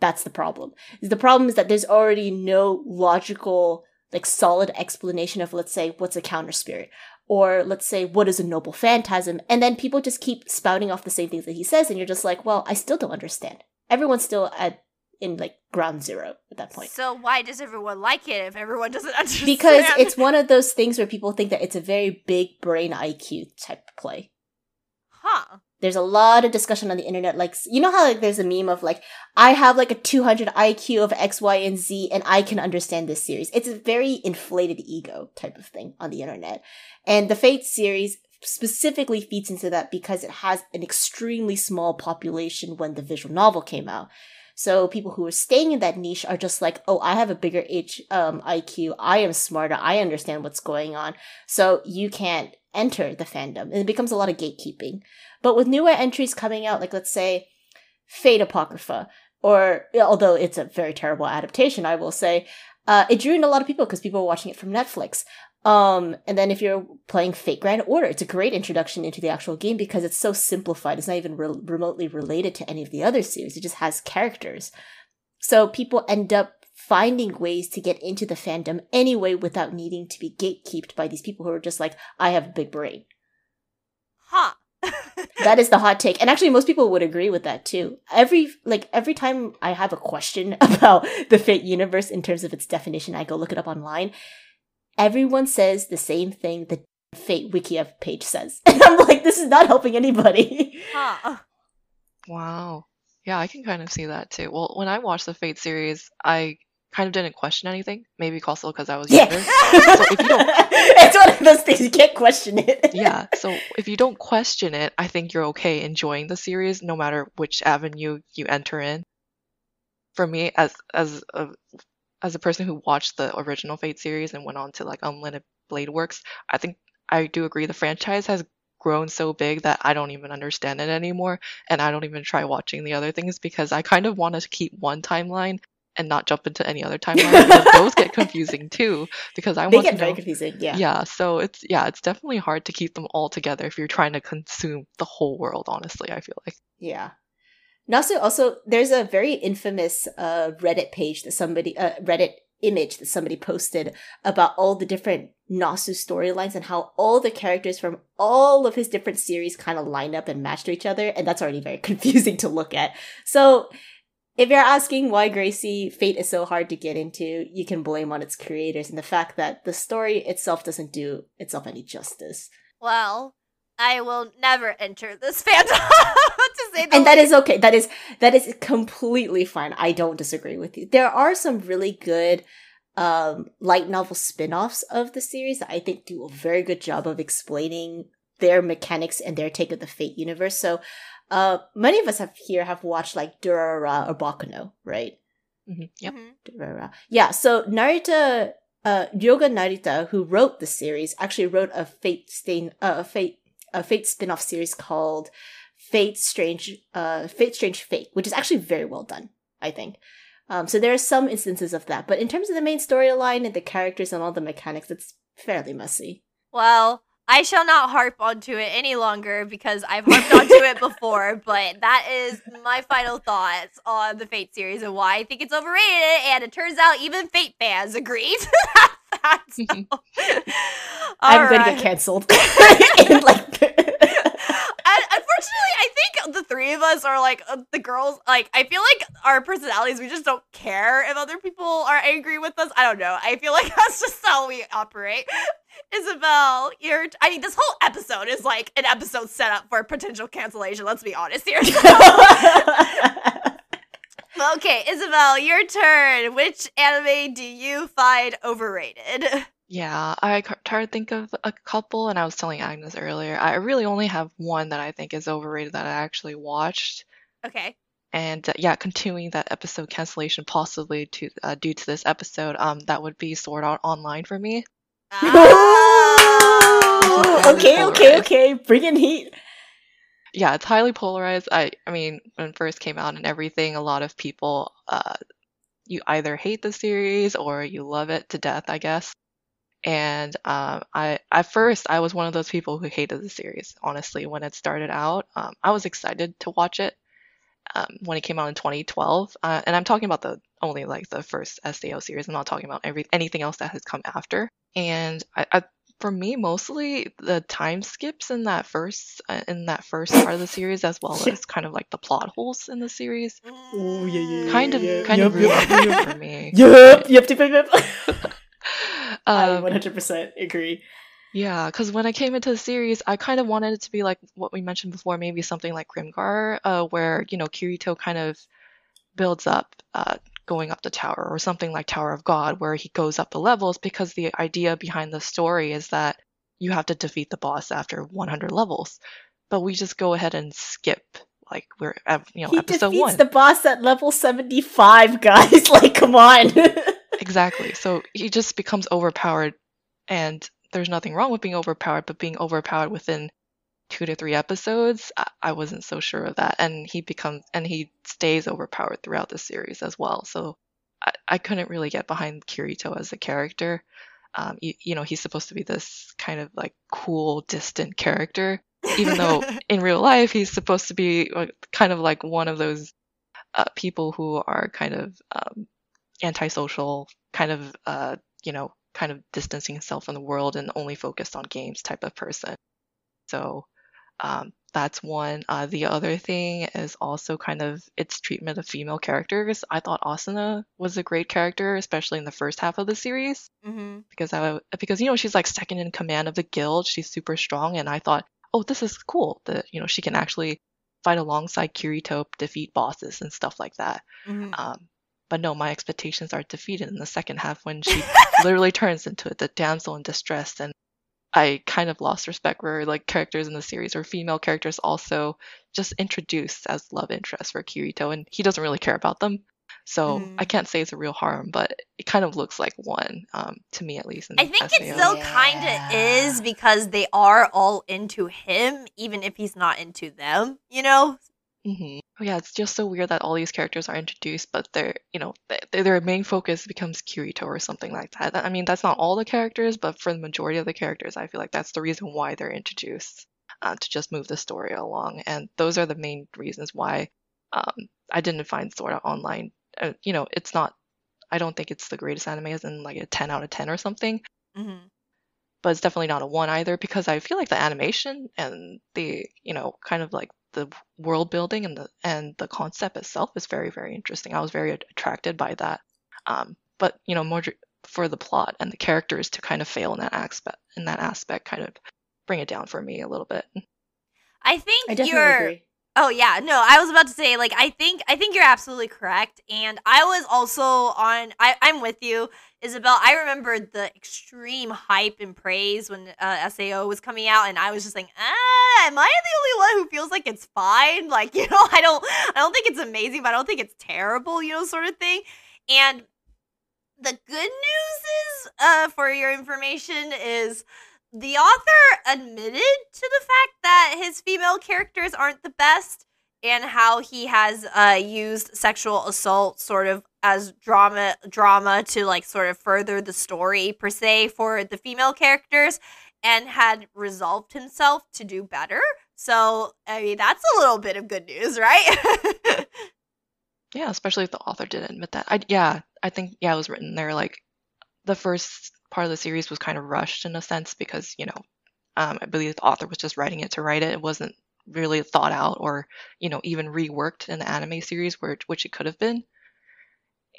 That's the problem. The problem is that there's already no logical, like solid explanation of, let's say, what's a counter spirit or let's say what is a noble phantasm and then people just keep spouting off the same things that he says and you're just like well i still don't understand everyone's still at in like ground zero at that point So why does everyone like it if everyone doesn't understand? because it's one of those things where people think that it's a very big brain iq type play huh. there's a lot of discussion on the internet like you know how like there's a meme of like i have like a 200 iq of x y and z and i can understand this series it's a very inflated ego type of thing on the internet and the fate series specifically feeds into that because it has an extremely small population when the visual novel came out so people who are staying in that niche are just like, oh, I have a bigger H um, IQ. I am smarter. I understand what's going on. So you can't enter the fandom, and it becomes a lot of gatekeeping. But with newer entries coming out, like let's say Fate Apocrypha, or although it's a very terrible adaptation, I will say, uh, it drew in a lot of people because people were watching it from Netflix. Um, and then if you're playing Fate Grand Order, it's a great introduction into the actual game because it's so simplified. It's not even re- remotely related to any of the other series. It just has characters. So people end up finding ways to get into the fandom anyway without needing to be gatekeeped by these people who are just like, I have a big brain. Huh. That is the hot take. And actually most people would agree with that too. Every like every time I have a question about the Fate universe in terms of its definition, I go look it up online. Everyone says the same thing the Fate Wikia page says. And I'm like, this is not helping anybody. huh. Wow. Yeah, I can kind of see that too. Well, when I watched the Fate series, I kind of didn't question anything. Maybe also because I was Yeah. younger. So if you don't- it's one of those things you can't question it. yeah, so if you don't question it, I think you're okay enjoying the series no matter which avenue you enter in. For me, as as a as a person who watched the original Fate series and went on to like Unlimited Blade Works, I think I do agree the franchise has grown so big that I don't even understand it anymore, and I don't even try watching the other things because I kind of want to keep one timeline and not jump into any other timeline because those get confusing too. Because I they want get to very know confusing. Yeah. yeah so it's yeah it's definitely hard to keep them all together if you're trying to consume the whole world honestly i feel like Yeah. Nasu also there's a very infamous uh Reddit page that somebody uh Reddit image that somebody posted about all the different Nasu storylines and how all the characters from all of his different series kind of line up and match to each other, and that's already very confusing to look at. So if you're asking why Gracie Fate is so hard to get into, you can blame on its creators and the fact that the story itself doesn't do itself any justice. Well, I will never enter this fandom to say the and that least. is okay. That is that is completely fine. I don't disagree with you. There are some really good um light novel spin-offs of the series that I think do a very good job of explaining their mechanics and their take of the Fate universe. So uh many of us have here have watched like Durara or Baccano, right? hmm Yep. Mhm. Durara. Yeah, so Narita uh Ryoga Narita, who wrote the series, actually wrote a Fate stain uh, a Fate a Fate spin-off series called Fate Strange uh Fate Strange Fake, which is actually very well done, I think. Um so there are some instances of that, but in terms of the main storyline and the characters and all the mechanics, it's fairly messy. Well, I shall not harp onto it any longer because I've harped onto it before, but that is my final thoughts on the Fate series and why I think it's overrated, and it turns out even Fate fans agree to that. So. I'm gonna get cancelled. In, like, I think the three of us are like uh, the girls. Like, I feel like our personalities, we just don't care if other people are angry with us. I don't know. I feel like that's just how we operate. Isabel, you're. I mean, this whole episode is like an episode set up for potential cancellation. Let's be honest here. okay, Isabel, your turn. Which anime do you find overrated? Yeah, I c- tried to think of a couple, and I was telling Agnes earlier, I really only have one that I think is overrated that I actually watched. Okay. And uh, yeah, continuing that episode cancellation possibly to uh, due to this episode, um, that would be Sword Art Online for me. Ah. okay, okay, okay. Bring in heat. Yeah, it's highly polarized. I I mean, when it first came out and everything, a lot of people uh you either hate the series or you love it to death, I guess. And um, I at first I was one of those people who hated the series. Honestly, when it started out, um, I was excited to watch it um, when it came out in 2012. Uh, and I'm talking about the only like the first SAO series. I'm not talking about every anything else that has come after. And I, I for me mostly the time skips in that first uh, in that first part of the series as well as kind of like the plot holes in the series Oh, yeah, yeah, kind of yeah, kind yep, of yep, yep. for me. Yep, yep, yep, yep. I Um, 100% agree. Yeah, because when I came into the series, I kind of wanted it to be like what we mentioned before, maybe something like Grimgar, uh, where, you know, Kirito kind of builds up uh, going up the tower, or something like Tower of God, where he goes up the levels, because the idea behind the story is that you have to defeat the boss after 100 levels. But we just go ahead and skip, like, we're you know, He episode defeats one. the boss at level 75, guys. Like, come on. Exactly. So he just becomes overpowered, and there's nothing wrong with being overpowered, but being overpowered within two to three episodes, I, I wasn't so sure of that. And he becomes, and he stays overpowered throughout the series as well. So I, I couldn't really get behind Kirito as a character. Um, you, you know, he's supposed to be this kind of like cool, distant character, even though in real life he's supposed to be kind of like one of those uh, people who are kind of um, antisocial, kind of uh, you know, kind of distancing himself from the world and only focused on games type of person. So um, that's one. Uh, the other thing is also kind of its treatment of female characters. I thought Asuna was a great character, especially in the first half of the series, mm-hmm. because I because you know she's like second in command of the guild. She's super strong, and I thought, oh, this is cool that you know she can actually fight alongside Kirito, defeat bosses and stuff like that. Mm-hmm. Um, but no, my expectations are defeated in the second half when she literally turns into the damsel in distress, and I kind of lost respect for like characters in the series or female characters also just introduced as love interests for Kirito, and he doesn't really care about them. So Mm. I can't say it's a real harm, but it kind of looks like one, um, to me at least. In I think it SAO. still kind of is because they are all into him, even if he's not into them. You know? Hmm Yeah, it's just so weird that all these characters are introduced, but their, you know, th- their main focus becomes Kirito or something like that. I mean, that's not all the characters, but for the majority of the characters, I feel like that's the reason why they're introduced uh, to just move the story along. And those are the main reasons why Um, I didn't find Sword Art Online. Uh, you know, it's not. I don't think it's the greatest anime, as in like a 10 out of 10 or something. Mm-hmm. But it's definitely not a one either because I feel like the animation and the you know kind of like the world building and the and the concept itself is very very interesting. I was very attracted by that. Um, but you know more for the plot and the characters to kind of fail in that aspect in that aspect kind of bring it down for me a little bit. I think I you're. agree. Oh yeah, no, I was about to say like I think I think you're absolutely correct, and I was also on. I I'm with you, Isabel. I remember the extreme hype and praise when uh, Sao was coming out, and I was just like, ah, am I the only one who feels like it's fine? Like you know, I don't I don't think it's amazing, but I don't think it's terrible, you know, sort of thing. And the good news is, uh, for your information, is the author admitted to the fact that his female characters aren't the best and how he has uh, used sexual assault sort of as drama drama to like sort of further the story per se for the female characters and had resolved himself to do better so i mean that's a little bit of good news right Yeah, especially if the author didn't admit that. I yeah, I think yeah, it was written there like the first part of the series was kind of rushed in a sense because you know um, I believe the author was just writing it to write it. It wasn't really thought out or you know even reworked in the anime series where which it could have been.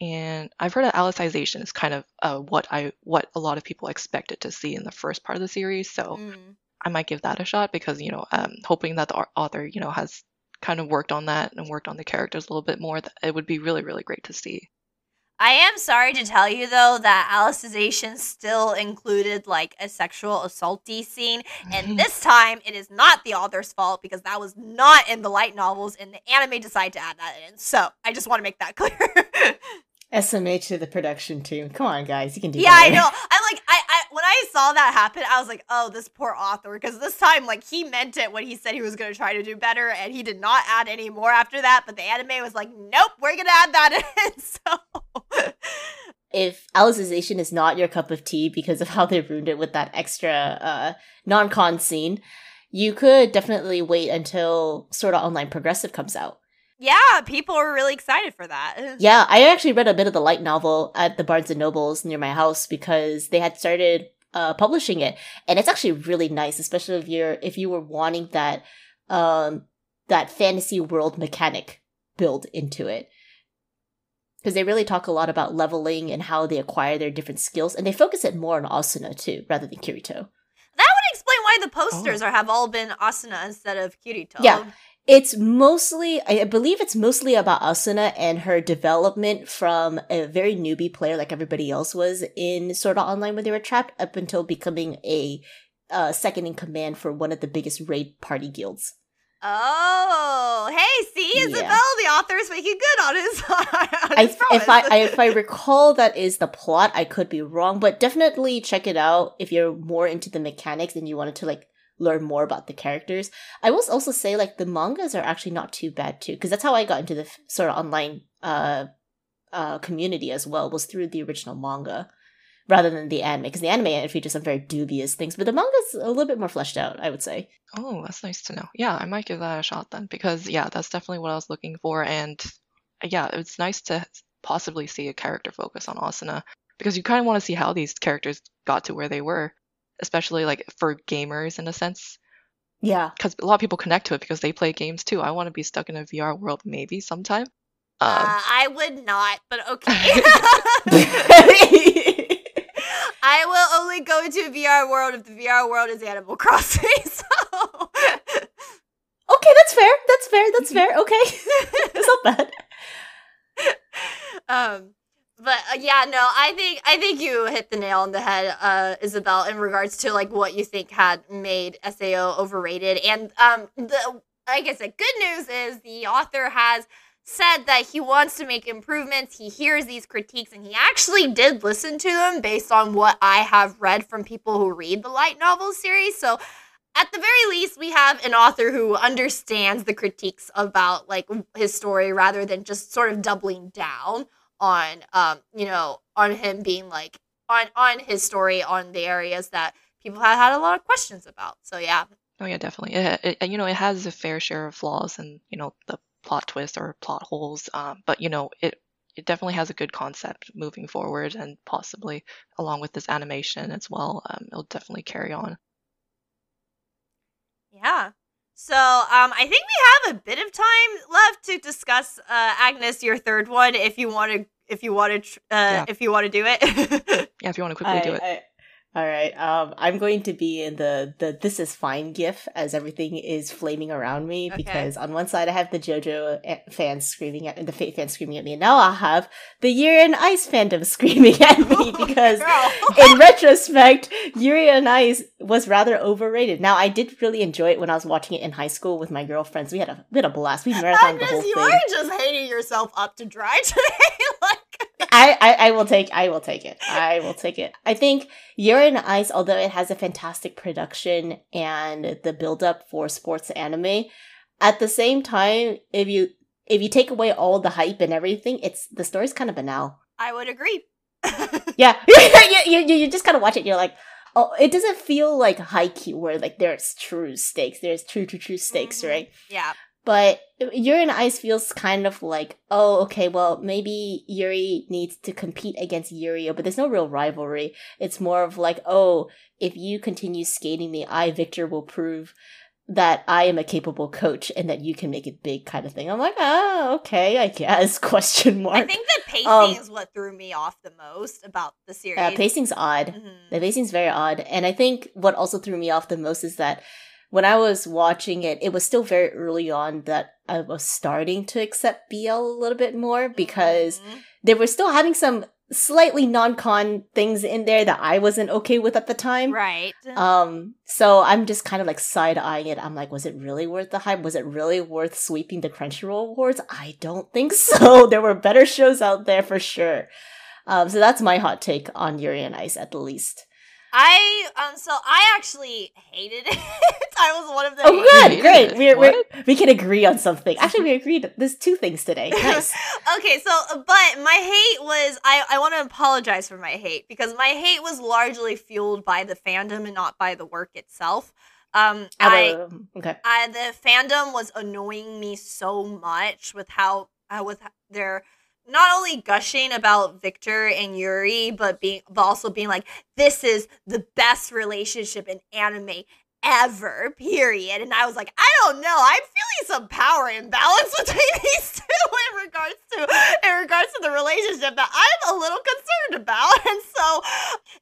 And I've heard that Alicization is kind of uh, what I what a lot of people expected to see in the first part of the series. So Mm. I might give that a shot because you know um, hoping that the author you know has kind of worked on that and worked on the characters a little bit more. It would be really really great to see. I am sorry to tell you though that Alicization still included like a sexual assaulty scene, and this time it is not the author's fault because that was not in the light novels, and the anime decided to add that in. So I just want to make that clear. SMH to the production team. Come on, guys, you can do. That. Yeah, I know. I'm like, I, I when I saw that happen, I was like, oh, this poor author, because this time like he meant it when he said he was going to try to do better, and he did not add any more after that. But the anime was like, nope, we're gonna add that in. So. if Alicization is not your cup of tea because of how they ruined it with that extra uh, non-con scene, you could definitely wait until Sword Art Online Progressive comes out. Yeah, people were really excited for that. Yeah, I actually read a bit of the light novel at the Barnes and Nobles near my house because they had started uh, publishing it, and it's actually really nice, especially if you're if you were wanting that um that fantasy world mechanic build into it. Because they really talk a lot about leveling and how they acquire their different skills, and they focus it more on Asuna too, rather than Kirito. That would explain why the posters are have all been Asuna instead of Kirito. Yeah. It's mostly, I believe it's mostly about Asuna and her development from a very newbie player like everybody else was in Sword Art Online when they were trapped up until becoming a uh, second in command for one of the biggest raid party guilds. Oh, hey, see, Yeah. Isabel, the author is making good on his. on I, his promise. if I, I if I recall that is the plot, I could be wrong, but definitely check it out if you're more into the mechanics and you wanted to like learn more about the characters. I will also say like the mangas are actually not too bad too, because that's how I got into the Sword Art Online uh uh community as well was through the original manga rather than the anime because the anime features some very dubious things, but the manga's a little bit more fleshed out. I would say. Oh, that's nice to know. Yeah, I might give that a shot then because yeah, that's definitely what I was looking for and yeah, it's nice to possibly see a character focus on Asuna because you kind of want to see how these characters got to where they were, especially like for gamers in a sense Yeah. because a lot of people connect to it because they play games too. I want to be stuck in a VR world maybe sometime. Um, Uh, I would not, but okay. I will only go into a VR world if the VR world is Animal Crossing. So. Okay, that's fair. That's fair. That's fair. Okay, it's not bad. um but uh, yeah no i think i think you hit the nail on the head uh isabel in regards to like what you think had made sao overrated. And um the i said good news is the author has said that he wants to make improvements. He hears these critiques and he actually did listen to them based on what i have read from people who read the light novel series. So at the very least we have an author who understands the critiques about like his story rather than just sort of doubling down on um you know on him being like on on his story on the areas that people have had a lot of questions about so yeah Oh yeah, definitely. It, it, you know, it has a fair share of flaws, and you know, the plot twists or plot holes. Um, but you know, it it definitely has a good concept moving forward, and possibly along with this animation as well, um, it'll definitely carry on. Yeah. So, um, I think we have a bit of time left to discuss, uh, Agnes, your third one, if you want to, if you want to, uh, Yeah. if you want to do it. Yeah, if you want to quickly I- do it. I- all right. Um, I'm going to be in the the this is fine gif as everything is flaming around me Okay. because on one side I have the JoJo eh, fans screaming at the Fate fans screaming at me, and now I have the Yuri on Ice fandom screaming at me because Girl. in retrospect, Yuri on Ice was rather overrated. Now, I did really enjoy it when I was watching it in high school with my girlfriends. We had a we had a blast. We marathoned the Agnes, whole you thing. are just hating yourself up to dry today. I, I I will take I will take it. I will take it. I think Yuri on Ice, although it has a fantastic production and the build up for sports anime, at the same time, if you if you take away all the hype and everything, it's the story's kind of banal. I would agree. Yeah, you, you, you, just kind of watch it. And you're like, oh, it doesn't feel like Haikyuu where like there's true stakes. There's true, true, true stakes, Mhm. right? yeah. But Yuri on Ice feels kind of like, oh, okay, well, maybe Yuri needs to compete against Yurio, but there's no real rivalry. It's more of like, oh, if you continue skating me, I, Victor, will prove that I am a capable coach and that you can make it big kind of thing. I'm like, oh, okay, I guess, question mark. I think the pacing Um, is what threw me off the most about the series. uh, pacing's odd. Mhm. The pacing's very odd. And I think what also threw me off the most is that when I was watching it, it was still very early on that I was starting to accept BL a little bit more because Mhm. they were still having some slightly non-con things in there that I wasn't okay with at the time. right. Um, so I'm just kind of like side eyeing it. I'm like, was it really worth the hype? Was it really worth sweeping the Crunchyroll awards? I don't think so. There were better shows out there for sure. Um, so that's my hot take on Yuri on Ice at the least. I um so I actually hated it. I was one of the Oh, good, great. We're, we're, we can agree on something. Actually, we agreed. There's two things today. Nice. okay, so but my hate was I I want to apologize for my hate because my hate was largely fueled by the fandom and not by the work itself. Um I okay. I the fandom was annoying me so much with how uh, with their not only gushing about Victor and Yuri, but being but also being like, this is the best relationship in anime ever, period. And I was like, I don't know. I'm feeling some power imbalance between these two in regards to in regards to the relationship that I'm a little concerned about. And so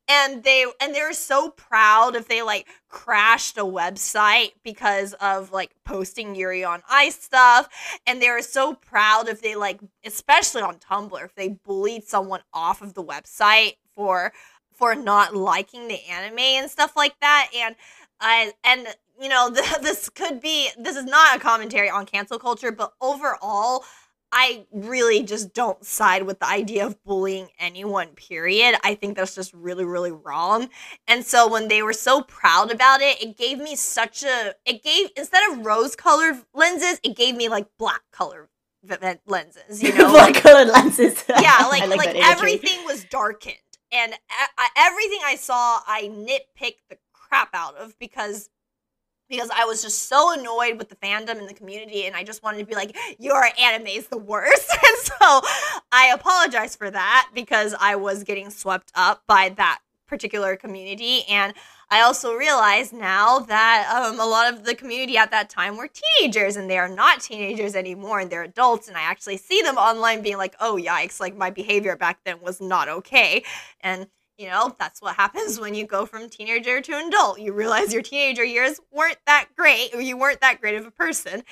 and they and they're so proud if they like crashed a website because of like posting Yuri on Ice stuff and they were so proud if they like especially on Tumblr if they bullied someone off of the website for for not liking the anime and stuff like that and I and you know th- this could be this is not a commentary on cancel culture but overall I really just don't side with the idea of bullying anyone, period. I think that's just really, really wrong. And so when they were so proud about it, it gave me such a, it gave, instead of rose colored lenses, it gave me like black colored lenses, you know? Black colored lenses. yeah, I like, like, everything was darkened. And everything I saw, I nitpicked the crap out of because because I was just so annoyed with the fandom and the community, and I just wanted to be like, "Your anime is the worst." And so I apologize for that because I was getting swept up by that particular community, and I also realize now that um, a lot of the community at that time were teenagers, and they are not teenagers anymore, and they're adults, and I actually see them online being like, "Oh yikes!" Like my behavior back then was not okay, and you know, that's what happens when you go from teenager to adult. You realize your teenager years weren't that great, or you weren't that great of a person.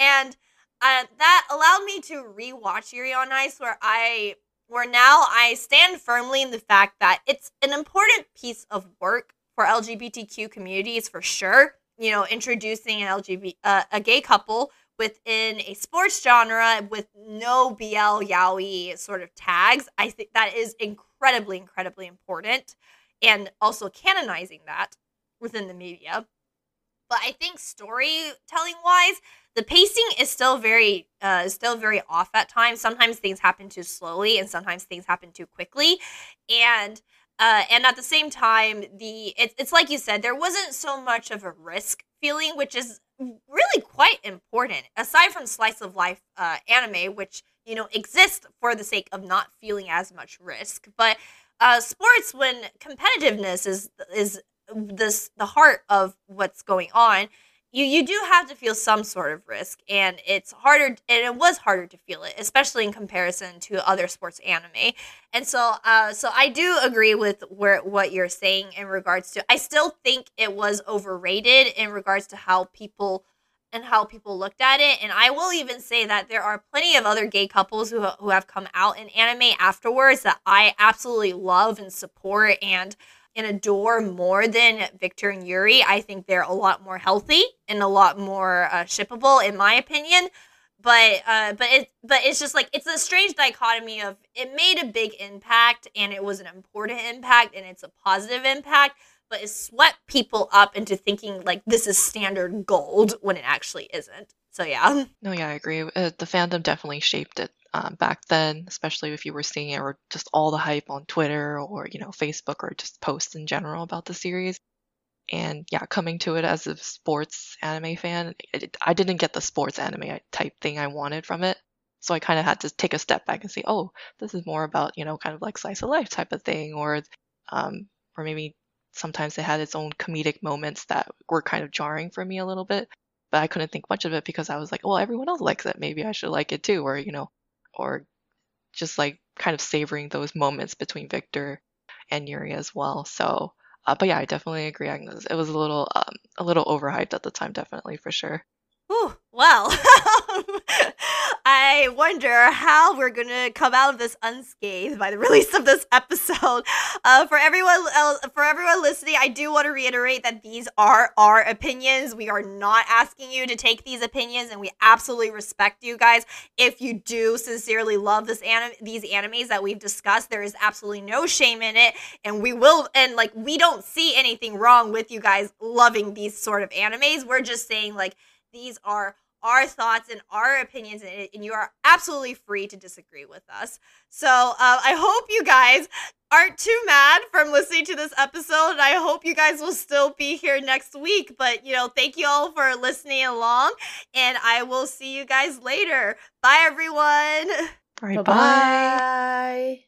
And uh, that allowed me to rewatch Yuri on Ice, where I, where now I stand firmly in the fact that it's an important piece of work for LGBTQ communities for sure. You know, introducing an LGBT, uh, a gay couple within a sports genre with no BL yaoi sort of tags. I think that is incredibly, incredibly important, and also canonizing that within the media. But I think storytelling wise, the pacing is still very, uh, still very off at times. Sometimes things happen too slowly, and sometimes things happen too quickly, and. Uh, and at the same time, the it's it's like you said, there wasn't so much of a risk feeling, which is really quite important aside from slice of life uh, anime which you know exists for the sake of not feeling as much risk. But uh, sports when competitiveness is is this the heart of what's going on you you do have to feel some sort of risk. And it's harder and it was harder to feel it especially in comparison to other sports anime. And so uh so i do agree with where what you're saying in regards to i still think it was overrated in regards to how people and how people looked at it and i will even say that there are plenty of other gay couples who, who have come out in anime afterwards that i absolutely love and support and and adore more than Victor and Yuri. I think they're a lot more healthy and a lot more uh, shippable, in my opinion. But uh, but it but it's just like it's a strange dichotomy of it made a big impact and it was an important impact and it's a positive impact, but it swept people up into thinking like this is standard gold when it actually isn't. So yeah. No, yeah, I agree. Uh, the fandom definitely shaped it um, back then, especially if you were seeing it or just all the hype on Twitter or you know Facebook or just posts in general about the series. And yeah, coming to it as a sports anime fan, it, I didn't get the sports anime type thing I wanted from it. So I kind of had to take a step back and say, oh, this is more about you know kind of like slice of life type of thing, or um, or maybe sometimes it had its own comedic moments that were kind of jarring for me a little bit but I couldn't think much of it because I was like, well, everyone else likes it. Maybe I should like it too. Or, you know, or just like kind of savoring those moments between Victor and Yuri as well. So, uh, but yeah, I definitely agree. Agnes. It was a little, um, a little overhyped at the time, definitely for sure. Whew, well, I wonder how we're gonna come out of this unscathed by the release of this episode. Uh, for everyone, for everyone listening, I do want to reiterate that these are our opinions. We are not asking you to take these opinions, and we absolutely respect you guys. If you do sincerely love this anim- these animes that we've discussed, there is absolutely no shame in it, and we will. And like, we don't see anything wrong with you guys loving these sort of animes. We're just saying like these are our thoughts and our opinions, and you are absolutely free to disagree with us. So uh, I hope you guys aren't too mad from listening to this episode. I hope you guys will still be here next week. But, you know, thank you all for listening along, and I will see you guys later. Bye, everyone. All right, Bye-bye. bye.